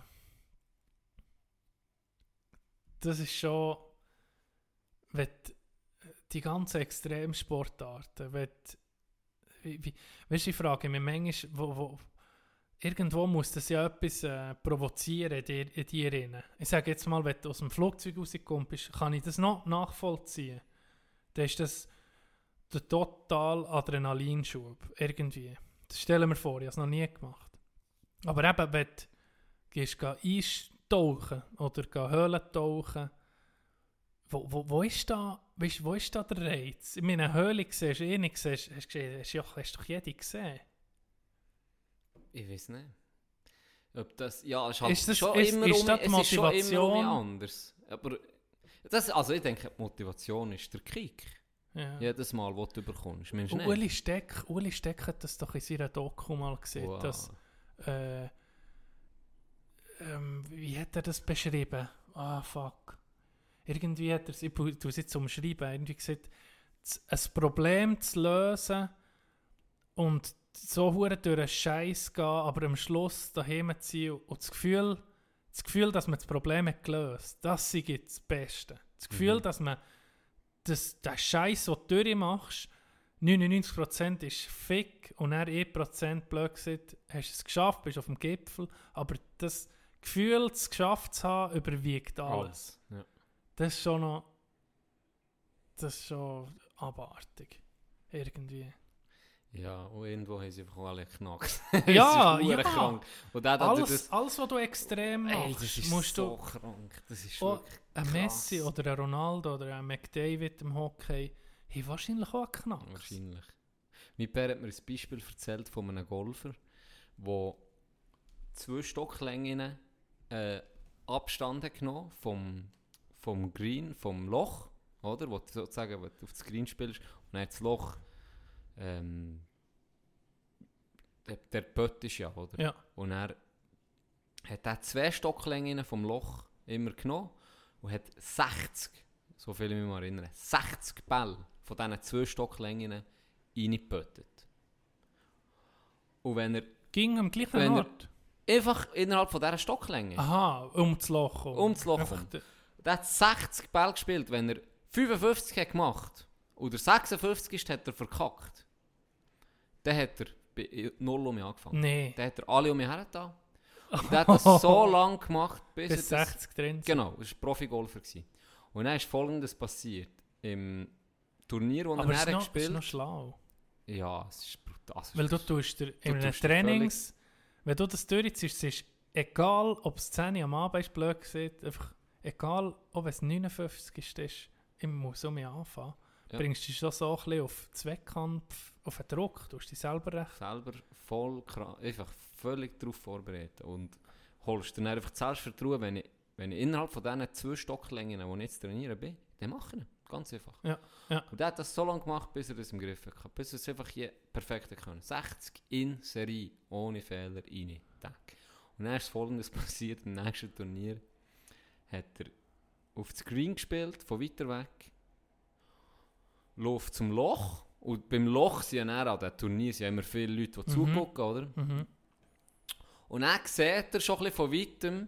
das ist schon, wenn die- ganzen Extremsportarten, wenn wie, wie, ich frage mich manchmal, wo, wo, irgendwo muss das ja etwas äh, provozieren in dir. Ich sage jetzt mal, wenn du aus dem Flugzeug rauskommst, kann ich das noch nachvollziehen. Dann ist das der total Adrenalinschub, irgendwie. Das stellen wir vor, ich habe es noch nie gemacht. Aber eben, wenn du gehst geh eintauchen oder Höhlen tauchen, wo, wo, wo, ist da, weißt, wo ist da der Reiz? In meiner Höhle siehst du eh nicht, siehst, hast, du gesehen- hast, ja, hast doch jede gesehen. Ich weiß nicht. Ob das, ja, es ist halt Ist das- schon ist- immer ist um, das es ist schon immer anders. Aber das, also ich denke, die Motivation ist der Kick. Ja. Jedes Mal, wo du bekommst. Uli Steck, Uli Steck hat das doch in seiner Doku mal gesehen, Wow. dass, äh, ähm, wie hat er das beschrieben? Ah, fuck. Irgendwie hat er es, ich tue es jetzt umschreiben, irgendwie gesagt, ein Problem zu lösen und so hure durch einen Scheiß gehen, aber am Schluss daheim zu sein und das Gefühl, das Gefühl, dass man das Problem hat gelöst, das ist das Beste. Das Gefühl, Mhm. dass man das, der Scheiß, den du durchmachst, 99% ist Fick und dann 1% blöd gesagt, hast du es geschafft, bist auf dem Gipfel, aber das Gefühl, es geschafft zu haben, überwiegt alles. Ja. Das ist schon noch. Das ist schon abartig. Irgendwie. ja, und irgendwo haben sie einfach alle geknackt. Ja, ja. krank. Und der, Alles, das, alles, was du extrem machst, ey, das ist musst so du. krank. Das ist Oh, Ein. Messi oder ein Ronaldo oder ein McDavid im Hockey haben wahrscheinlich auch geknackt. Wahrscheinlich. Mein Pär hat mir ein Beispiel erzählt von einem Golfer, der zwei Stocklängen äh, Abstand hat genommen vom, vom Green, vom Loch, oder? Wo du sozusagen wo du auf das Green spielst und dann hat das Loch ähm, der, der Pött ist ja, oder? Ja. Und er hat er zwei Stocklängen vom Loch immer genommen und hat 60, so viel ich mich mal erinnere, 60 Bälle von diesen zwei Stocklängen reingepötet. Und wenn er Ging am gleichen Ort. einfach innerhalb von dieser Stocklänge, Aha, um das Loch. herum. Um das Loch der hat 60 Bälle gespielt, wenn er 55 hat gemacht oder 56 ist, hat er verkackt. Dann hat er bei 0 um mich angefangen. Nee, Dann hat er alle um mich her da. Und der hat das so lange gemacht, bis, bis er das 60 drin. Genau, das war Profigolfer. gewesen. Und dann ist folgendes passiert. Im Turnier, das er Aber es ist nachher noch, es ist gespielt noch schlau. Ja, es ist brutal. es Weil du tust dir in einem Trainings, wenn du das durchziehst, es ist egal ob es 10 Uhr am Abend ist, blöd gesagt, einfach, egal ob es 59 ist, ist ich muss um mich anfangen, Ja. bringst du dich schon so ein bisschen auf Zweckkampf, auf den Druck, du hast dich selber recht. selber voll kra- einfach völlig darauf vorbereiten und holst dann einfach Selbstvertrauen, wenn ich, wenn ich innerhalb von diesen zwei Stocklängen, die ich jetzt trainieren bin, dann mache ich ihn. Ganz einfach. Ja, ja. Und er hat das so lange gemacht, bis er das im Griff hatte, bis er es einfach je perfekt können. 60 in Serie, ohne Fehler, rein. Tack. Und dann ist folgendes passiert, im nächsten Turnier hat er auf das Green gespielt, von weiter weg, läuft zum Loch, und beim Loch sind ja an diesem Turnier sind ja immer viele Leute, die Mhm. zugucken, oder? Mhm. Und dann sieht er schon ein bisschen von weitem,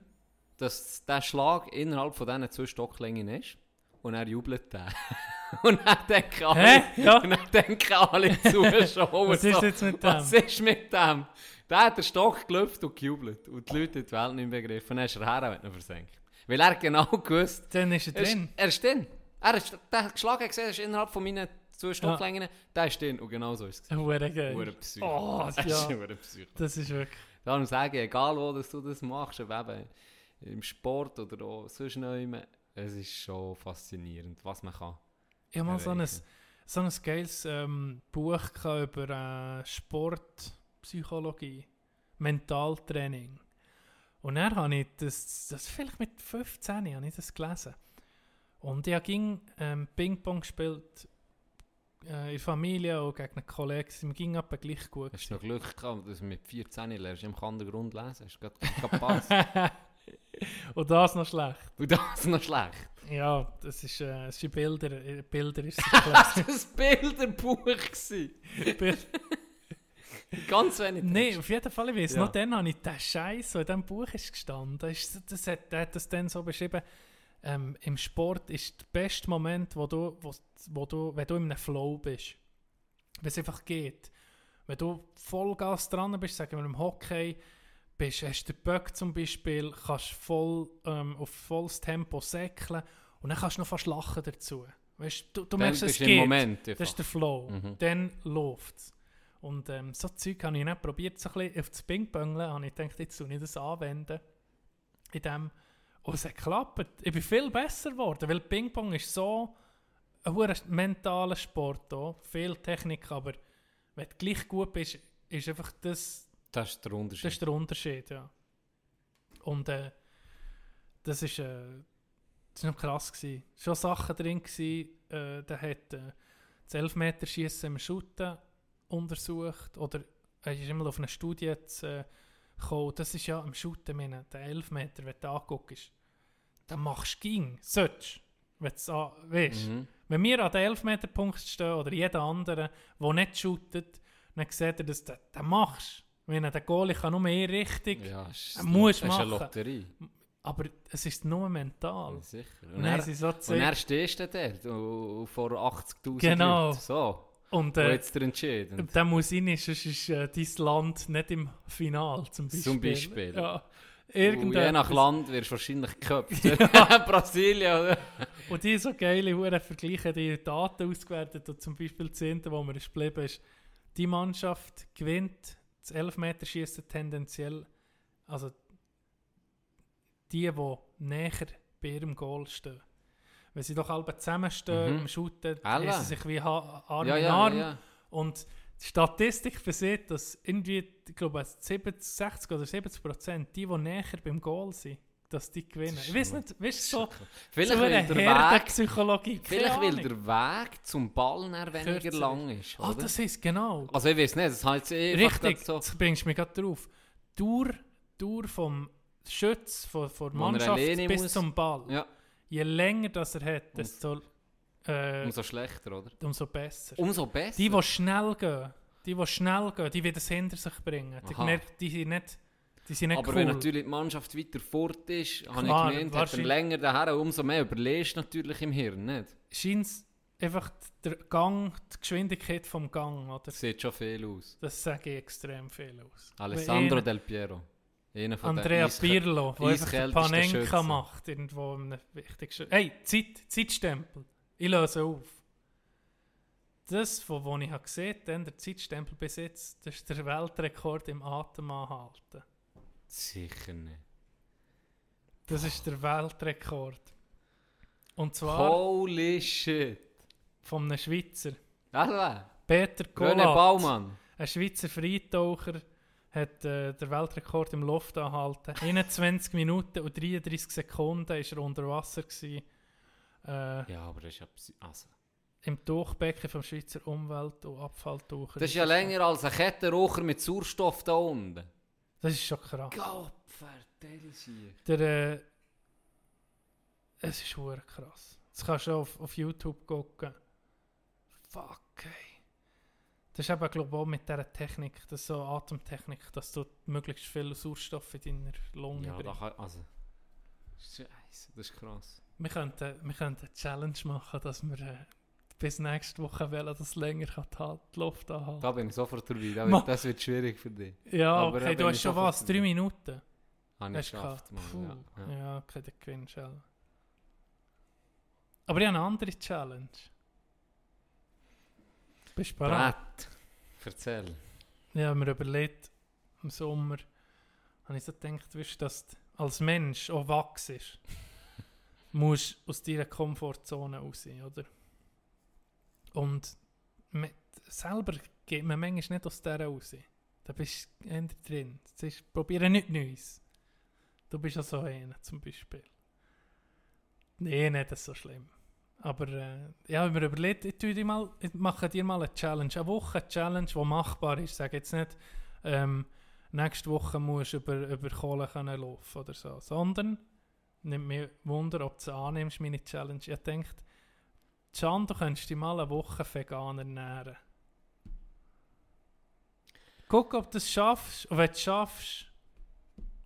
dass der Schlag innerhalb von diesen zwei Stocklängen ist. Und er jubelt den. und dann denken alle? Ja. und dann denken alle Zuschauer Was ist jetzt mit was dem? ist mit dem? Der hat den Stock gelüpft und gejubelt. Und die Leute haben die Welt nicht begriffen. Und dann ist er her und hat ihn versenkt. Weil er genau gewusst Dann ist er er ist, drin. er ist drin. Er ist, der Schlag hat gesehen, ist innerhalb von meinen zwei Stocklängen. Der ist drin. Und genau so ist es. Hure geil. Hure Psycho. Oh, Das ist ja. hure Psycho. Das ist wirklich... Darum sage ich, egal wo dass du das machst, ob eben im Sport oder auch sonst noch immer, es ist schon faszinierend, was man kann. Ich habe mal so ein, so ein geiles ähm, Buch über äh, Sportpsychologie, Mentaltraining. Und dann habe ich das, das vielleicht mit 15 habe ich das gelesen. Und ich ging ähm, Ping-Pong gespielt äh, in der Familie und gegen einen Kollegen. Wir ging aber gleich gut. Hast du noch Glück gehabt, dass du mit 14 lernst, im Kandergrund lesen, hast du gerade gepasst. und das noch schlecht. Und das ist noch schlecht. Ja, das ist, äh, es ist Bilder, in Bilder ist. Das war ein Bilderbuch. Bild- Ganz wenig. Nein, auf jeden Fall, ich weiss Ja. noch, dann habe ich den Scheiß, der in diesem Buch ist gestanden, das, ist, das hat, der hat das dann so beschrieben, ähm, im Sport ist der beste Moment, wo du, wo, wo du, wenn du in einem Flow bist. Wenn es einfach geht. Wenn du Vollgas dran bist, sagen wir im Hockey, bist, hast du den Böck zum Beispiel, kannst voll, ähm, auf volles Tempo säckeln und dann kannst du noch fast lachen dazu. Weißt, du, du Dann merkst, es geht. Moment. Das ist der Flow. Mhm. Dann läuft es. Und ähm, so Zeug habe ich dann probiert, so ein bisschen auf das Ping-Pongeln. habe ich gedacht, jetzt soll ich das anwenden. In dem. Und es hat geklappt. Ich bin viel besser geworden, weil Ping-Pong ist so ein mentaler Sport. Auch. Viel Technik, aber wenn du gleich gut bist, ist einfach das, Das ist der Unterschied. das ist der Unterschied. Ja. Und äh, das ist, äh, das ist noch krass. Gewesen. Schon Sachen drin, gewesen, äh, da hat äh, das Elfmeterschießen im Shooten untersucht. Oder er ist immer auf eine Studie zu, äh, gekommen. Das ist ja am Shooten, meine, der Elfmeter, wenn du anguckst. Dann machst du ging, sollst wenn du weißt. Mhm. Wenn wir an den Elfmeterpunkt stehen oder jeder andere, der nicht shootet, dann sieht er, dass du das machst. Wenn der Goalie kann nur mehr richtig, Ja, ist, Er muss das ist eine machen. Lotterie. aber es ist nur mental. Ja, sicher. Und dann er, so und er stehst du dort und vor 80'000 Genau. Leuten. So. Und Wo äh, jetzt der entscheidend. der muss rein, sonst ist äh, dein Land nicht im Final, zum Beispiel. Zum Beispiel. Ja. Und je nach. Land wirst du wahrscheinlich geköpft. Brasilien oder? Und die so geile Huren vergleichen die Daten ausgewertet. Und zum Beispiel das Zehnte, wo ist geblieben ist, die Mannschaft gewinnt das Elfmeterschießen tendenziell, also die, die näher bei ihrem Goal stehen. Wenn sie doch alle zusammenstehen Mhm. im Shooten, haben sie sich wie ha Arm Ja, in ja, Arm. ja. Und die Statistik versieht, dass irgendwie, ich glaube, 70, 60 oder 70 Prozent, die, die näher beim Goal sind, dass die gewinnen. Ich weiß nicht, weißt du, so, Vielleicht so eine Herdenpsychologie. vielleicht weil der Weg zum Ball dann weniger Kürzer lang ist. Ah, Oder? das ist genau. also ich weiß nicht, das heißt eh Richtig, so. das bringst du mich gerade drauf. Tour, Tour vom Schütz, von, von Mannschaft bis muss. zum Ball. Ja, Je länger das er hat, desto äh, umso schlechter, oder? umso besser. Umso besser. Die, die schnell gehen, die, die schnell gehen, die werden es hinter sich bringen. Die, merken, die sind nicht, die sind nicht Aber cool. wenn natürlich die Mannschaft weiter fort ist, habe ich gemeint, hat er länger daher, umso mehr überlegst du natürlich im Hirn, nicht? scheint einfach der Gang, die Geschwindigkeit vom Gang, oder? Das sieht schon viel aus. Das sage ich extrem viel aus. Alessandro Del Piero. Einer von Andrea Eiske- Pirlo, der einfach den Panenka Schützen. macht, irgendwo einem wichtigsten... Hey, Zeit, Zeitstempel. Ich löse auf. Das, von wo ich habe gesehen habe, der Zeitstempel bis jetzt, das ist der Weltrekord im Atem anhalten. Sicher nicht. Das ist der Weltrekord. Und zwar Holy shit. von einem Schweizer. Also, Peter Golat. Baumann. Ein Schweizer Freitaucher hat äh, den Weltrekord im Luft angehalten. 21 Minuten und 33 Sekunden war er unter Wasser. Gewesen, äh, Ja, aber das ist ja... Also. Im Tauchbecken vom Schweizer Umwelt- und Abfalltaucher. Das ist ja länger als ein Kettenraucher mit Sauerstoff da unten. Das ist schon krass. Gott, verdammt. Der, äh, es ist hure krass. Das kannst du auf, auf YouTube gucken. Fuck, ey. Das ist eben, glaube ich, auch mit dieser Technik, das ist so Atemtechnik, dass du möglichst viel Sauerstoff in deiner Lunge Ja, bringst. kann... Also... Scheiße, das ist krass. Wir könnten, wir könnten eine Challenge machen, dass wir äh, bis nächste Woche wollen, dass länger kann die, Luft anhalten Da bin ich sofort dabei. Da Ma- wird, das wird schwierig für dich. Ja, aber okay, du hast schon was, drei Minuten. Habe ich geschafft? Mann. Ja, Ja, ja. okay, dann gewinnst du. Aber ich habe eine andere Challenge. Bist du bereit? Brett. Erzähl. Habe mir überlegt, im Sommer habe ich so gedacht, weißt, du, dass du als Mensch auch wachst. musst aus deiner Komfortzone raus, oder? Und mit, selber geht man manchmal nicht aus der raus. Da bist du drin. Ist, probiere nicht Neues. Du bist ja so einer zum Beispiel. Nee, nicht das ist so schlimm. Aber äh, ich habe mir überlegt, ich, tue dir mal, ich mache dir mal eine Challenge. Eine Woche Challenge, die machbar ist. Ich sage jetzt nicht, ähm, nächste Woche musst du über, über Kohle können laufen oder so. Sondern, nimmt mir Wunder, ob du annimmst, meine Challenge. Ich denke, Can, du könntest dich mal eine Woche vegan ernähren. Guck, ob du es schaffst. Und wenn du es schaffst,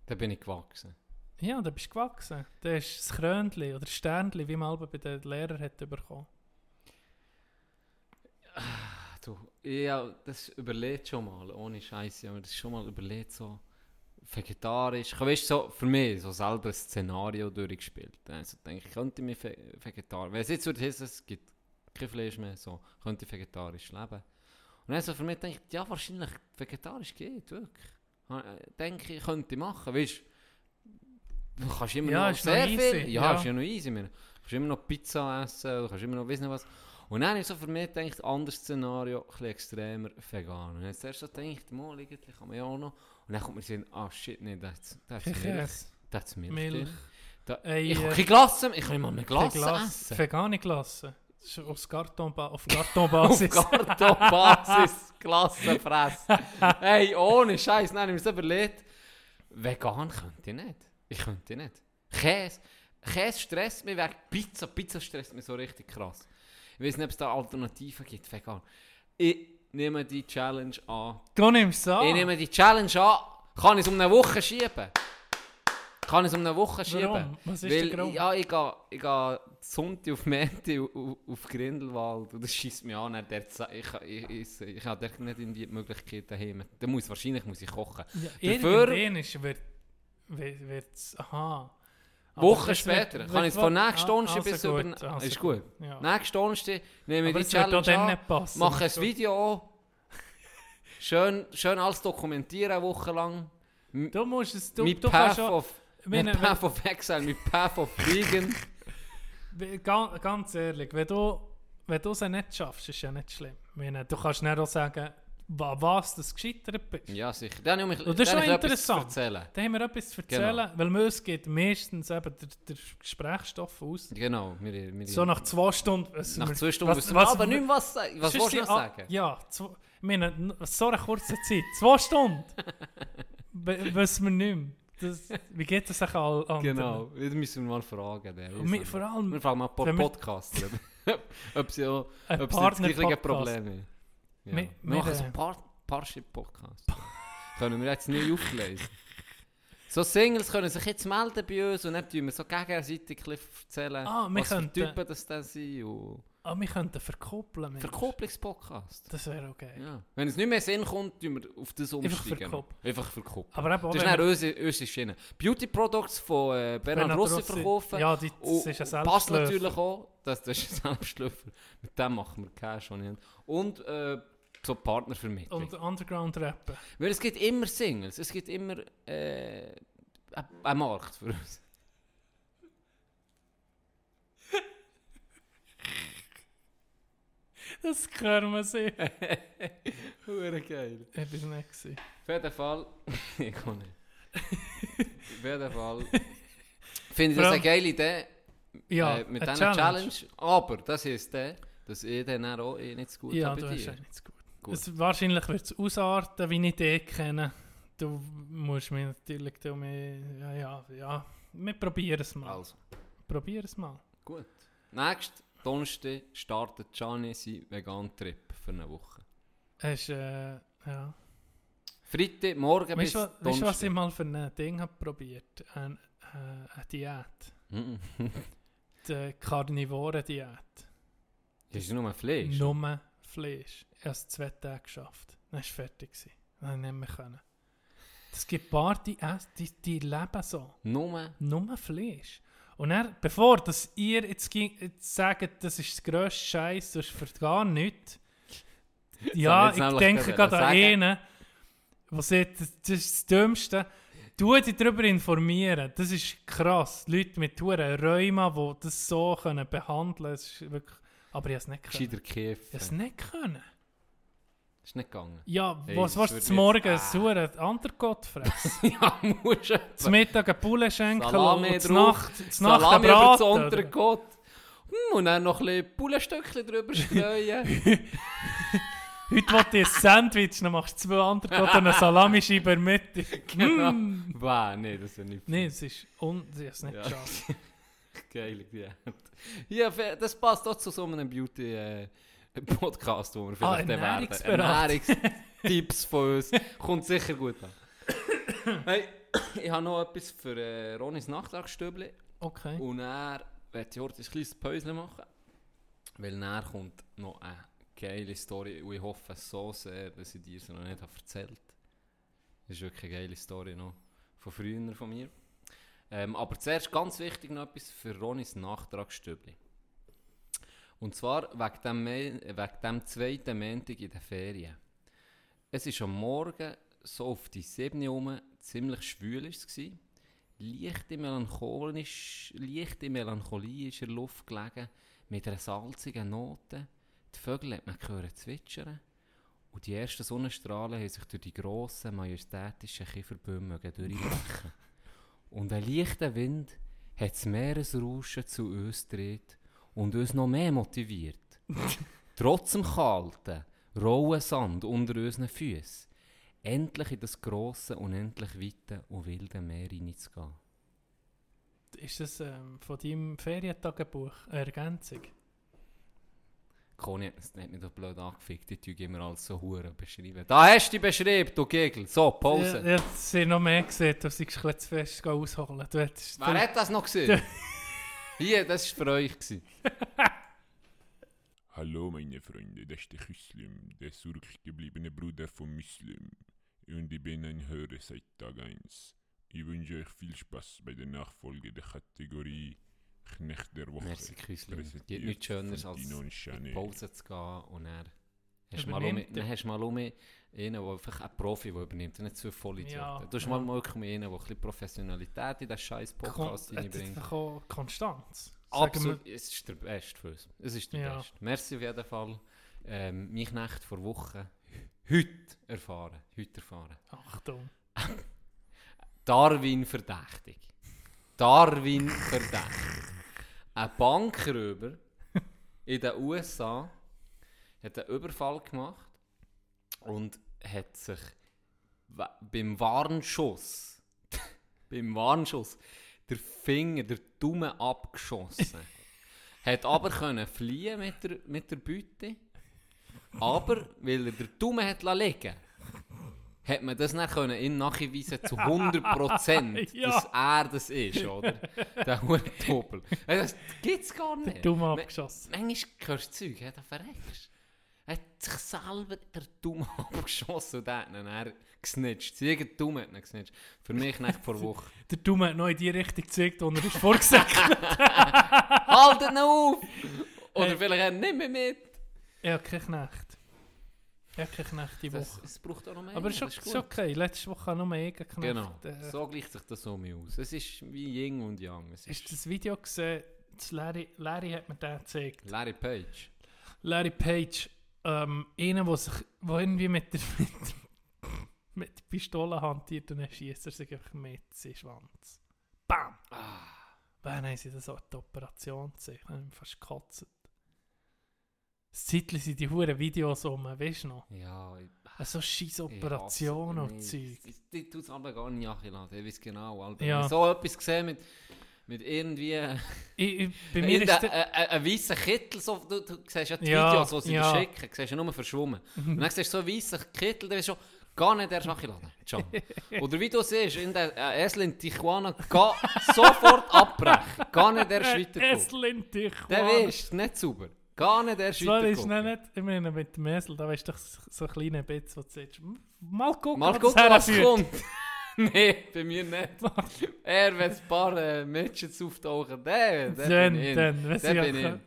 Da bin ich gewachsen. Ja, dann bist du gewachsen. Dann ist das Krönchen oder das Sternchen, wie man bei den Lehrern hat bekommen. Du, ja, das überlegt schon mal, ohne Scheiße, aber das ist schon mal überlegt, so vegetarisch. Ich weißt, so für mich so selber ein Szenario durchgespielt. Also denke ich, könnte mich ve vegetarisch, wenn es jetzt würde heißen, es gibt kein Fleisch mehr, so, könnte ich vegetarisch leben. Und dann so für mich denke ich, ja, wahrscheinlich vegetarisch geht, wirklich. Äh, Denke ich, könnte ich machen, weißt du, kannst immer Ja, noch ist noch sehr easy, viel, ja, ja. ist ja noch easy, man. Du kannst immer noch Pizza essen, du kannst immer noch, nicht was. Und dann habe ich so für mich gedacht, anderes Szenario, ein bisschen extremer, vegan. Und jetzt erst so gedacht, mal irgendwie kann man ja auch noch. Und dann kommt mir so, ah shit, nee, da hat's da hat's Milch. Käse, Da hat's Milch. Milch. Da, Eier. ich kann keine Glasse, ich kann mal eine Glasse Glas, essen. vegane Glasse. Das ist Aufs Kartonba auf Auf Kartonbasis. Kartonbasis Glasse fressen. hey, ohne Scheiß, nein, ich mir so überlegt, vegan könnte ich nicht. Ich könnte nicht. Käse, Käse stresst mich wegen Pizza. Pizza stresst mich so richtig krass. Ich weiß nicht, ob es da Alternativen gibt, vegan. Ich nehme die Challenge an. du nimmst es an. Ich nehme die Challenge an. Kann ich es um eine Woche schieben? Kann ich es um eine Woche schieben? Warum? Was ist Weil, der Grund? Ja, ich gehe, ich gehe Sonntag auf Menti auf, Grindelwald und das schießt mich an. sa- Ich, ich, ich, ich habe dort nicht in die Möglichkeit daheim. Da muss, wahrscheinlich muss ich kochen. Ja, Dafür- irgendwann wird, wird's, aha. Wochen später. wird- kann ich es von nächsten ah, Donnerstag also bis über... also ist gut. Ja. Nächsten Donnerstag nehme ich Aber die es Challenge dann an, nicht passen. mache ein. Video. Schön, schön alles dokumentieren, eine Woche lang. Du musst es, du, mit du Path of... wenn, Mit Path of Exile, mit Path of Vegan. ganz ehrlich, wenn du, wenn du es nicht schaffst, ist ja nicht schlimm. Meine, du kannst nicht auch sagen, wa- was du gescheitert bist. ja, sicher. Dann habe ich, Und das ist schon interessant. Da haben wir etwas zu erzählen, Genau. weil es geht meistens eben der, der Gesprächsstoff aus. Genau. Wir, wir, So nach zwei Stunden. was nach zwei Stunden was- was- aber nicht mehr, was, sa- was willst du noch sagen? Ja, zwei, ich meine, so eine kurze Zeit. Zwei Stunden. Wissen wir nicht mehr. Das, wie geht das auch all anderen? Genau, das müssen wir mal fragen. Der, wir, vor allem wir fragen mal ein paar Podcaster, ob- sie auch ein ob sie das gleiche. Problem haben. Ja. Wir- machen so einen Par Parship-Podcast. können wir jetzt nie auflesen. So Singles können sich jetzt melden bei uns und dann tun wir so gegenseitig ein erzählen, Ah, was für könnten- Typen das dann sind. Und Ah, wir könnten verkoppeln. Mensch. Verkopplungspodcast. Das wäre okay. Ja. Wenn es nicht mehr Sinn kommt, tun wir auf das Einfach umsteigen. verkoppeln. Einfach verkoppeln. Aber eben auch Das ist dann unsere, unsere Schiene. Beauty Products von äh, Bernhard Bernhard Rossi Rossi. verkaufen. Ja, die, das ist ein passt Selbstläufer. natürlich auch, das, das ist ein Selbstläufer. Mit dem machen wir Cash. Und äh, so Partnervermittlung. Und Underground-Rappen. Weil es gibt immer Singles, es gibt immer äh, einen Markt für uns. Das können wir sehen. Hure geil. Es nicht gewesen. Auf jeden Fall. ich kann nicht. Auf jeden Fall. Finde ich das eine geile Idee Ja, äh, mit dieser Challenge. Aber das ist der, dass ich dann auch eh nicht so gut Ja, habe du hast ja nicht so gut. Gut. Es, wahrscheinlich wird es ausarten, wie ich dich kenne. Du musst mich natürlich du mich, ja, ja, ja. Wir probieren es mal. Also, Probieren es mal. gut. Nächst Donnerstag startet Gianni seinen Vegan-Trip für eine Woche. Es ist, äh, ja. Freitag, morgen bis Weißt du, wa- weißt du, was ich Donnerstag. mal für ein Ding habe probiert? Ein, äh, eine Diät. Die Karnivore-Diät. Das ist nur Fleisch. Nur Fleisch. Ich habe es zwei Tage geschafft. Dann war es fertig. Dann konnte ich nicht mehr. Können. Es gibt ein paar, die, essen- die, die leben so. Nur Nur Fleisch. Und dann, bevor dass ihr jetzt, jetzt sagt, das ist das grösste Scheiß, das ist für gar nichts. Ja, ich denke gerade an einen, der sagt, das ist das Dümmste. Du dich darüber informieren, das ist krass. Leute mit Touren, Rheuma, die das so können behandeln können. Ist wirklich, aber ich habe es nicht können. gescheiter Käfer. Ich habe es nicht können. Ist nicht gegangen. Ja, Hey, was das wird du zum Morgen? Ein sauren Andergott fressen? ja, musst du. zum Mittag einen Poulet schenken und drauf, Nacht, zum Nacht Salami über das? Untergott. Hm, und dann noch ein bisschen Poulenstückchen drüber streuen. Heute wollte ich ein Sandwich, dann machst du zwei andere und eine Salamischeibe in der Mitte. genau. Mm. Wow, nee, das ist ja nicht Nein, es ist un... Habe es nicht Ja. geschafft. geil. Ja. ja, das passt auch zu so einem Beauty-Podcast, wo wir Ah, vielleicht dann werden. Ernährungstipps von uns. Kommt sicher gut an. hey, ich habe noch etwas für äh, Ronis Nachtragsstübli. Okay. Und er wird heute ein kleines Päuschen machen. Weil er kommt noch eine geile Story. Und ich hoffe so sehr, dass ich dir sie noch nicht habe erzählt Das ist wirklich eine geile Story noch von früher von mir. Ähm, aber zuerst ganz wichtig noch etwas für Ronis Nachtragsstübli. Und zwar wegen dem, wegen dem zweiten Montag in den Ferien. Es ist am Morgen so auf die 7 herum ziemlich schwül. Leichte, melancholisch, leichte Melancholie ist in der Luft gelegen, mit einer salzigen Note. Die Vögel hat man gehört zwitschern. Und die ersten Sonnenstrahlen haben sich durch die grossen, majestätischen Kieferbäume durchbrechen. Und ein leichter Wind hat das Meeresrauschen zu uns gedreht und uns noch mehr motiviert. Trotz dem kalten, rauen Sand unter unseren Füßen, endlich in das grosse, unendlich weite und wilde Meer hineinzugehen. Ist das ähm, von deinem Ferientagebuch eine Ergänzung? Conny hat hat mich da blöd angefickt, die tue immer alles so hure beschreiben. Da hast du die beschrieben, du Gegel. So, Pause. Ich habe sie noch mehr gesehen, du sollst ein bisschen zu fest ausholen. Du hättest Wer hat das noch gesehen? Hier, das war für euch. Hallo meine Freunde, das ist der Muslim, der zurückgebliebene Bruder von Muslim. Und ich bin ein Hörer seit Tag 1. Ich wünsche euch viel Spaß bei der Nachfolge der Kategorie Knecht der Woche. Merci, Küsli. präsentiert Gibt nichts Schöneres als in die Pause zu gehen und dann hast du mal um, Er. um einen, der einfach ein Profi der übernimmt, nicht so Vollidioten. Ja, du hast ja. mal wirklich einen, der ein bisschen Professionalität in diesen scheiß Podcast Kon- reinbringt. Konstanz. Absolut, es ist der Beste für uns. Es ist der Ja. Beste. Merci auf jeden Fall. Ähm, mich Nacht vor Wochen heute erfahren. Heute erfahren. Achtung. Darwin verdächtig. Darwin verdächtig. Ein Bankräuber in den USA hat einen Überfall gemacht und hat sich beim Warnschuss, beim Warnschuss, der Finger, der Daumen abgeschossen. hat aber können fliehen mit der, mit der Beute. Aber, weil er den Daumen hat liegen hat man das dann können ihn nachweisen zu 100%, Ja. dass er das ist, oder? Der Hurtobel. Das gibt's gar nicht. Dumm Ma- abgeschossen. Manchmal hörst du Zeug, ja, da verreckst Er hat sich selber der Daumen abgeschossen und hat ihn dann gesnitcht. Sein eigener Daumen hat ihn gesnitcht. Für mich nicht vor Woche. Der Daumen hat noch in die Richtung gezeigt, wo er ist vorgesagt Haltet ihn auf! Oder Hey. vielleicht er nicht mehr mit. Ich habe keinen Knecht. Eckenknecht die Das, Woche. es braucht auch noch mehr. Aber ist, das ist, gut. okay. Letzte Woche noch mehr Eckenknecht. Genau, so gleicht sich das um mich aus. Es ist wie Yin und Yang. Es Hast ist du das Video gesehen? Das Larry, Larry hat mir den gezeigt. Larry Page. Larry Page, ähm, einer, der sich wo irgendwie mit der, mit, der- mit der Pistole hantiert und dann schießt er sich einfach mit seinem Schwanz. Bam! Ah. Wann haben sie das auch die Operation gesehen? Ich habe fast gekotzt. Zeitchen sind die huren Videos um, weißt du noch? Ja, ich, So scheiß ich Operationen und Zeug. das- Die tut es aber gar nicht nachgeladen. Ich weiß genau. Alter. Ja. Wenn ich so etwas gesehen mit, mit irgendwie... Ich, ich, bei mir ist ein, der, ein, ein, ein weißer Kittel, so, du, du siehst ja die Ja, Videos, die sie ja. dir schicken, siehst ja nur verschwommen. Und dann siehst du so einen weißen Kittel, der ist schon gar nicht erst nachgeladen. Schon. Oder wie du siehst, in der äh, Esel in Tijuana, ga, sofort abbrechen. Gar nicht erst äh, weiterkommen. Esslin dich. Der weißt, nicht sauber. Gar nicht erst ist weiterkommen. nicht, nicht, ich meine, mit dem Esel, da weißt du so ein kleiner Bits, wo du "M- mal gucken, Mal gucken, was herführt." kommt. Nein, bei mir nicht. er, wenn ein paar äh, Midgets auftauchen, der, der Dann, bin ich. dann, wenn Der bin ich. Hast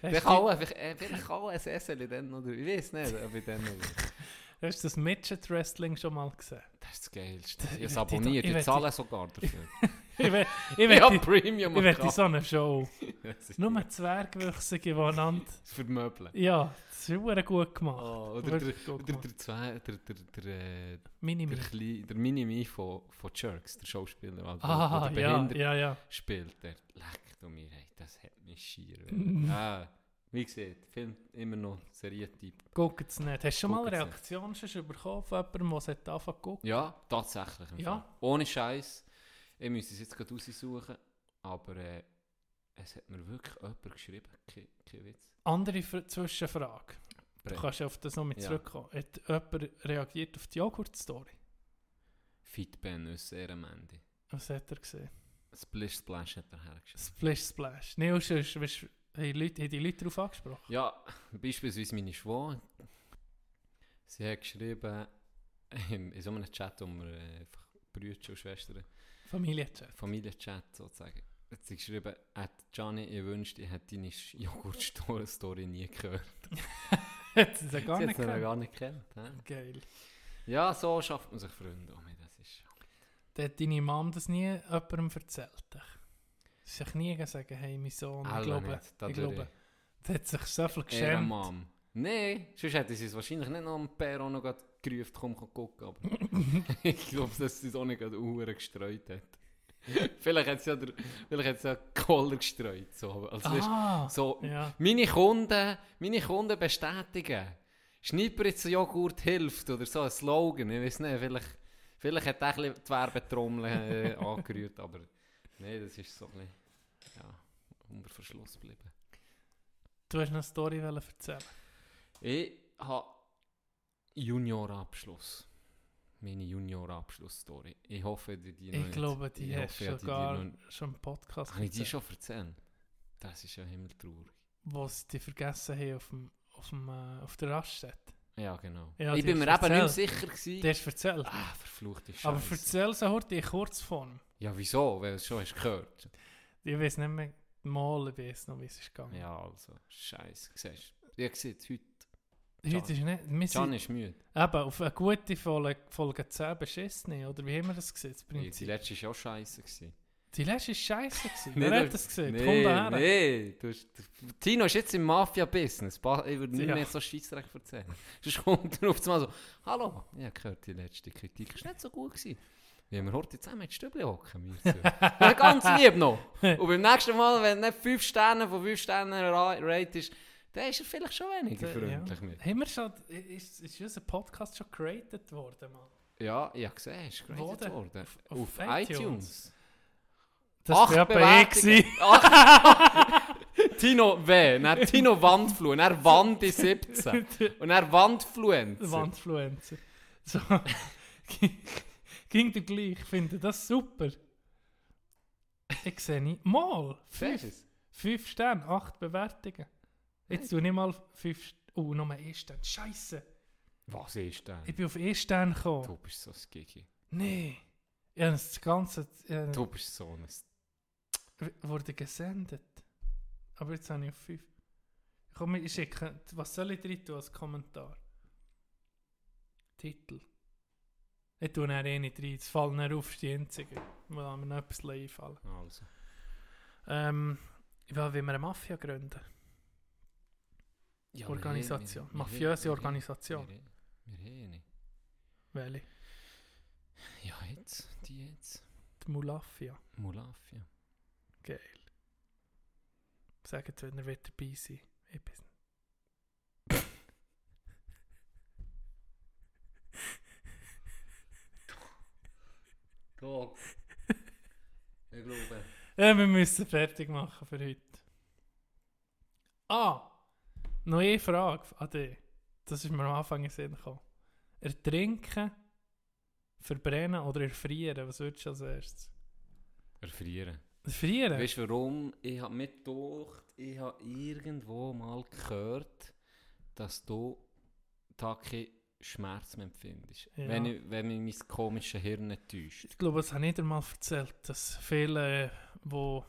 Vielleicht auch, einfach- äh, vielleicht auch ein Essel dann, oder ich weiß nicht, ob ich dann noch... Hast du das Midget Wrestling schon mal gesehen? Das ist das Geilste. Ich habe es abonniert, ich ich zahle sogar dafür. Ich will, ich will, die- Premium ich will in so eine Show. Nur Zwergwüchse, die einander... Für die Möbel. Ja, das ist verdammt gut gemacht. Oh, oder der, gut der, der, der, der, der, äh, Minimi. der, Klein- der Minimi von, von Jerks, der Schauspieler, also, Ah, der ja, behindert ja, ja. spielt, der leckt um mir, hey, das hat mich schier. Ah, wie gesagt, Film immer noch Serientyp. Guckt es nicht. Hast du schon mal. Reaktionen schon bekommen von jemandem, der es zu gucken? Ja, tatsächlich. Ja. Fall. Ohne Scheiß. Ich müsste es jetzt gerade raussuchen, aber äh, es hat mir wirklich jemand geschrieben, kein, kein Witz. Andere Fr- Zwischenfrage. Du Bre- kannst auf das noch mit Ja. zurückkommen. Hat jemand reagiert auf die Joghurt-Story? Fitben aus Ehrenmende. Was hat er gesehen? Splish Splash hat er hergeschrieben. Splish Splash. Sonst, weißt, du, haben die Leute, haben die Leute darauf angesprochen? Ja, beispielsweise meine Schwester. Sie hat geschrieben, in, in so einem Chat, wo wir äh, einfach Brüder und Schwestern, Familienchat. Familienchat sozusagen, hat sie geschrieben, hat Gianni, ich wünschte, ich hätte deine Joghurt-Story nie gehört. Hat sie das gar sie nicht sie gekannt? gar nicht kennt. Geil. Ja, so schafft man sich Freunde. Oh, das ist Dann hat deine Mom das nie jemandem erzählt. Sie sich nie gesagt, hey, mein Sohn, ich glaube, nicht. Ich glaube, der hat sich so viel geschämt. Mom. Nein, sonst hätte sie es wahrscheinlich nicht noch am Perron noch gerufen, komm, komm gucken. Aber ich glaube, dass sie es auch nicht gerade Uhren gestreut hat. vielleicht hat sie ja, der, vielleicht hat sie ja Koller gestreut. So, also, Ah, so, ja. meine, Kunden, meine Kunden bestätigen, Schnipperitz-Joghurt hilft oder so ein Slogan. Ich weiß nicht, vielleicht, vielleicht hat er die Werbetrommel äh, angerührt, aber nein, das ist so ein bisschen ja, unter Verschluss geblieben. Du hast noch eine Story erzählen. Ich habe Juniorabschluss. Meine Juniorabschluss-Story. Ich hoffe, die, die noch Ich glaube, die ich hast hoffe, sogar die noch- schon im Podcast Habe ich die schon erzählt? Das ist ja himmeltraurig. sie die vergessen haben auf, dem, auf, dem, äh, auf der Raststätte. Ja, genau. Ja, ich bin mir eben nicht sicher gewesen. Hast du erzählt. Ah, verfluchte Scheiße. Aber erzähl sie heute in Kurzform. Ja, wieso? Weil du es schon hast gehört. Ich weiß nicht mehr mal, ich weiß noch, wie es ist gegangen. Ja, also, Scheiße. Siehst du? Ich sehe heute. Heute ist nicht... Can sind ist müde. eben auf eine gute Folge, Folge 10 beschissen, oder wie haben wir das gesehen? Das Die Prinzip. letzte war auch scheiße. Gewesen. Die letzte war scheiße. gewesen. Wer hat das gesehen? Nee, Komm daher. nee. Du hast, Tino ist jetzt im Mafia-Business. Ich würde nicht Ja. mehr so Scheissdreck erzählen. Sonst kommt er auf einmal so, hallo, ich habe gehört, die letzte Kritik war nicht so gut. Gewesen. Wie wir heute zusammen in die Stübli hocken. Ja, ganz lieb noch. Und beim nächsten Mal, wenn du nicht 5 Sterne von 5 Sternen ra- ratest, dann ist er vielleicht schon weniger Ja. freundlich mit. Haben wir schon... Ist, ist unser Podcast schon created worden, Mann? Ja, ich habe gesehen, es ist Wo geratet worden. Auf Auf, iTunes? iTunes. Das war ja bei ich. Tino W. Dann Tino Wandflu. Dann Wandi 17. Und dann Wandfluencer. Wandfluencer. So. Ging dir gleich. Ich finde das super. Ich sehe nicht. Mal! Fünf, fünf Sterne, acht Bewertungen. Jetzt tue ich mal fünf. St- Oh, mal 1 Stern. Scheiße! Was ist denn? Ich bin auf 1 Stern gekommen. Du bist so skiki. Nee. Ich habe das ganze. Äh, Du bist so ein... wurde gesendet. Aber jetzt habe ich auf 5. Komm, ich schicke. Was soll ich drin tun als Kommentar? Titel. Ich tue dann eh nicht rein, es fallen dann auf, die einzige. Wo mir noch etwas einfallen. Also. Ähm, ich will, wie wir eine Mafia gründen. Ja, Organisation. wir- wir- Mafiöse wir- Organisation. Wir, haben nicht. Welche? Ja, jetzt, die jetzt. Die Mulafia. Mulafia. Geil. Sagt, wenn ihr wieder dabei seid. Ich bin Tag. ich glaube. Ja, wir müssen fertig machen für heute. Ah! Noch eine Frage an dich. Das ist mir am Anfang in Sinn gekommen. Ertrinken, verbrennen oder erfrieren? Was würdest du als erstes? Erfrieren. Erfrieren? Weißt du warum? Ich habe mir gedacht, ich habe irgendwo mal gehört, dass du da keinen Schmerz mehr empfindest. Ja. Wenn, ich, wenn mich mein komisches Hirn nicht täuscht. Ich glaube, das habe ich dir mal erzählt, dass viele, die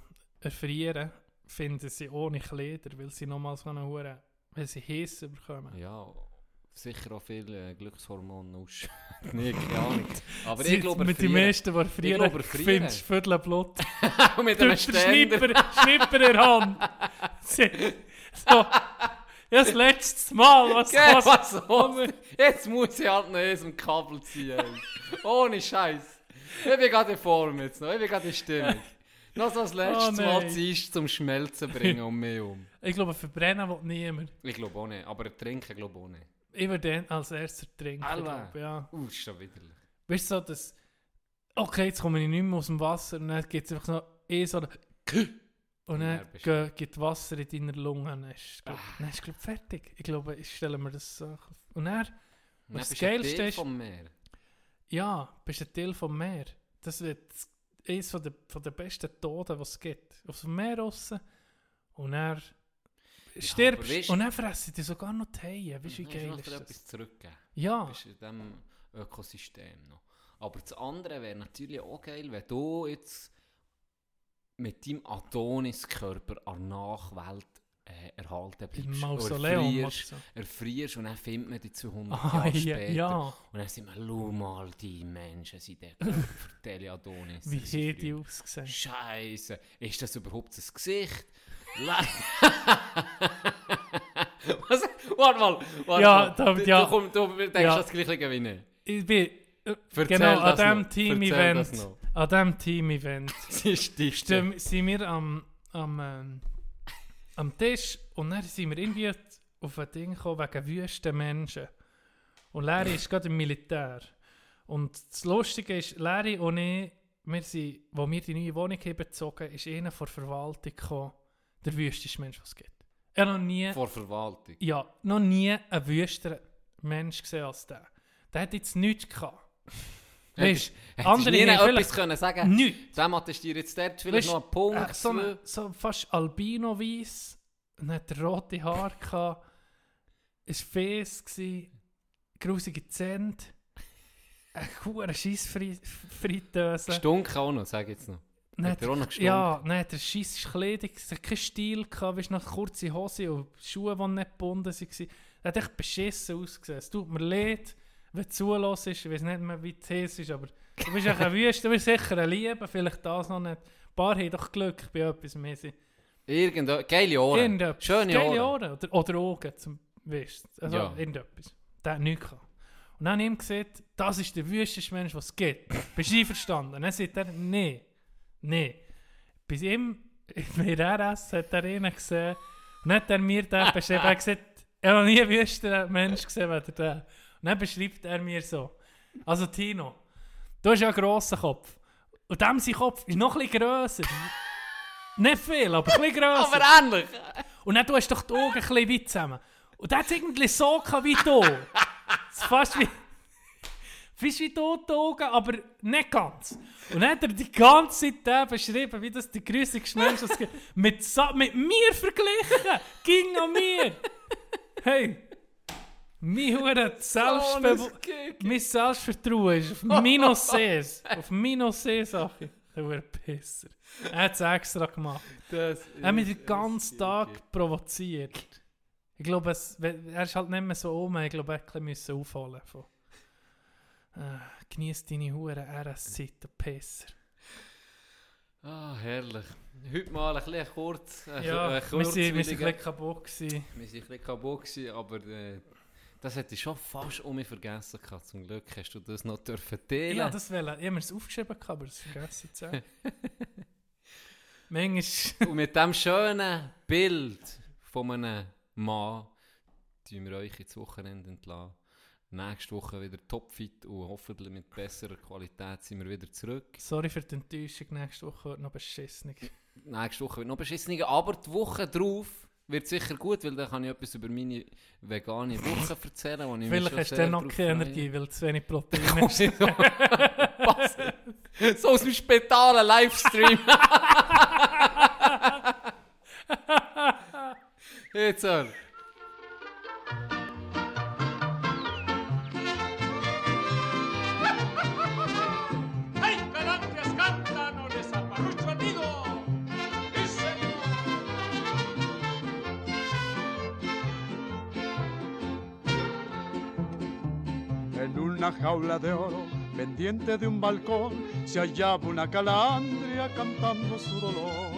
erfrieren, finden sie ohne Kleider, weil sie nochmals so eine weil sie heiß bekommen. Ja, sicher auch viele Glückshormone aus. nee, keine Ahnung. Aber ich glaube, mit den meisten, die erfrieren, findest du Viertel Blut. mit einem. Schnipper, Schnipper in der Hand. So. Ja, das letzte Mal, was Geh, was- was? Jetzt muss ich halt noch eins im Kabel ziehen. Ohne Scheiß. Ich bin gerade in Form jetzt noch. Ich bin gerade in Stimmung. Noch so das letzte Oh, Mal ziehst zum Schmelzen bringen um mich um. Ich glaube, verbrennen will niemand. Ich glaube auch nicht. Aber trinken glaube ich auch nicht. Ich würde den als erstes trinken. Alba. glaub, Ja. Uh, ist schon widerlich. Weißt du, so, dass. Okay, jetzt komme ich nicht mehr aus dem Wasser und dann gibt es einfach noch eh so. eine- Und Ja, dann bist ge- geht Wasser in deiner Lunge. Dann ist, glaub, Ah. dann ist glaub, fertig. Ich glaube, ich stelle mir das so. Und dann, Dann Was bist das du ein Geilste Teil ist- vom Meer. ja, bist ein Teil vom Meer. Das wird eines von der, von der besten Toten, die es gibt. Auf dem Meer raus. Und dann stirbst aber weisst- Und dann fressen die sogar noch die Haie. Weißt du, wie Dann geil ist du das? etwas zurückgeben. Ja, bist in diesem Ökosystem noch. Aber das andere wäre natürlich auch geil, wenn du jetzt mit deinem Adoniskörper an Nachwelt äh, erhalten im bleibst. Mausoleum. erfrierst, erfrierst und dann findet man die 200 Ah, Jahre ja, später. ja. Und dann sind wir, schau mal, die Menschen sind der Körper der Adonis. Wie hätte die ausgesehen? Scheiße, ist das überhaupt das Gesicht? Was? Warte mal, warte Ja, mal. da- du, ja. du, komm, du denkst Ja. das gleiche wie ich. Bin äh, Erzähl genau an diesem Team-Event. An diesem Team-Event sind wir am, am, ähm, am Tisch und dann sind wir irgendwie auf ein Ding gekommen wegen wüsten Menschen. Und Larry ist gerade im Militär. Und das Lustige ist, Larry und ich, wir sind, wo wir die neue Wohnung haben bezogen, ist einer von der Verwaltung gekommen, der wüsteste Mensch, was es gibt. Er noch nie, Vor Verwaltung. ja, noch nie einen wüsteren Mensch gesehen als der. Der hat jetzt nichts gehabt. Weißt du, andere nie etwas können sagen. nichts. Dem dir jetzt dort vielleicht Weißt, noch einen Punkt. Äh, so, eine, so fast albino-weiß. Und hat rote Haare gehabt. Es war fes, grusige Zähne. Eine hohe Scheissfritteuse. Gestunken auch noch, sag ich jetzt noch. Hat er auch noch gestunken? Ja, dann hat er scheisse Kleidung, es hat keinen Stil gehabt, weißt, noch kurze Hose und Schuhe, die nicht gebunden waren. Er hat echt beschissen ausgesehen. Es tut mir leid, wenn du zulässt, ich weiß nicht mehr, wie es ist, aber du bist ein Wüste, du bist sicher ein Liebe, vielleicht das noch nicht. Ein paar haben doch Glück bei etwas mehr. Irgende, geile Ohren. Irgendetwas. Schöne Geile Ohren. Ohren. Oder, oder Augen, zum, weißt du. Also Ja. irgendetwas. Der hat nichts gehabt. Und dann habe ich ihm gesagt, das ist der wüsteste Mensch, was es gibt. Bist du einverstanden? Und dann sagt er, nee, nee. Bei ihm, bei RS, hat er einen gesehen. Und dann hat er mir den beschrieben. Er hat gesagt, er hat noch nie einen wüsteren Mensch gesehen, wie der. Und dann beschreibt er mir so. Also Tino, du hast ja einen grossen Kopf. Und dem sein Kopf ist noch ein bisschen grösser. Nicht viel, aber ein bisschen grösser. Aber ähnlich. Und dann du hast doch die Augen ein bisschen weit zusammen. Und der hat es irgendwie so wie du. Fast wie... Fast wie du die Augen, aber nicht ganz. Und dann hat er die ganze Zeit beschrieben, wie das der grüßigste Mensch ist. Mit, Sa mit mir verglichen. Ging an mir. Hey. Mein Selbstbewusstsein. Mein Selbstvertrauen ist auf minus 6. Auf minus 6 Sachen. Der Hure Pisser. Er hat es extra gemacht. Das Er hat mich ist den ganzen Tag provoziert. Ich glaube, es, er ist halt nicht mehr so um. Ich glaube, er bisschen aufholen müssen. Äh, Genieß deine Huren RS-Zeit, der Pisser. Ah, herrlich. Heute mal ein bisschen kurz. Ein, Ja, ein wir sind ein bisschen kaputt gewesen. Wir sind ein bisschen kaputt gewesen, aber äh, das hätte ich schon fast um mich vergessen gehabt. Zum Glück hast du das noch dürfen teilen. Ja, das will ich. Habe mir das aufgeschrieben, gehabt, aber das vergessen zu sagen. Manchmal... Und mit diesem schönen Bild von einem Mann tun wir euch ins Wochenende entlassen. Nächste Woche wieder topfit und hoffentlich mit besserer Qualität sind wir wieder zurück. Sorry für die Enttäuschung, nächste Woche wird noch beschissen. Nächste Woche wird noch beschissener, aber die Woche drauf wird sicher gut, weil dann kann ich etwas über meine vegane Woche erzählen. wo ich Vielleicht hast du dann noch keine. Energie, weil zu wenig Protein. Was? so aus dem Spital, ein Livestream. Jetzt hör. Jaula de oro, pendiente de un balcón, se hallaba una calandria cantando su dolor.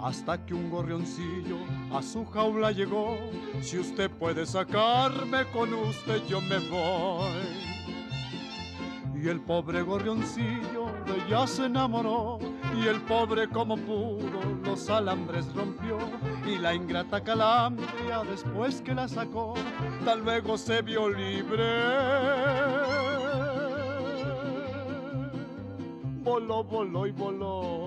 Hasta que un gorrioncillo a su jaula llegó, si usted puede sacarme con usted yo me voy. Y el pobre gorrioncillo de ella se enamoró, y el pobre como pudo los alambres rompió, y la ingrata calandria después que la sacó, tal luego se vio libre. Voló, voló y voló.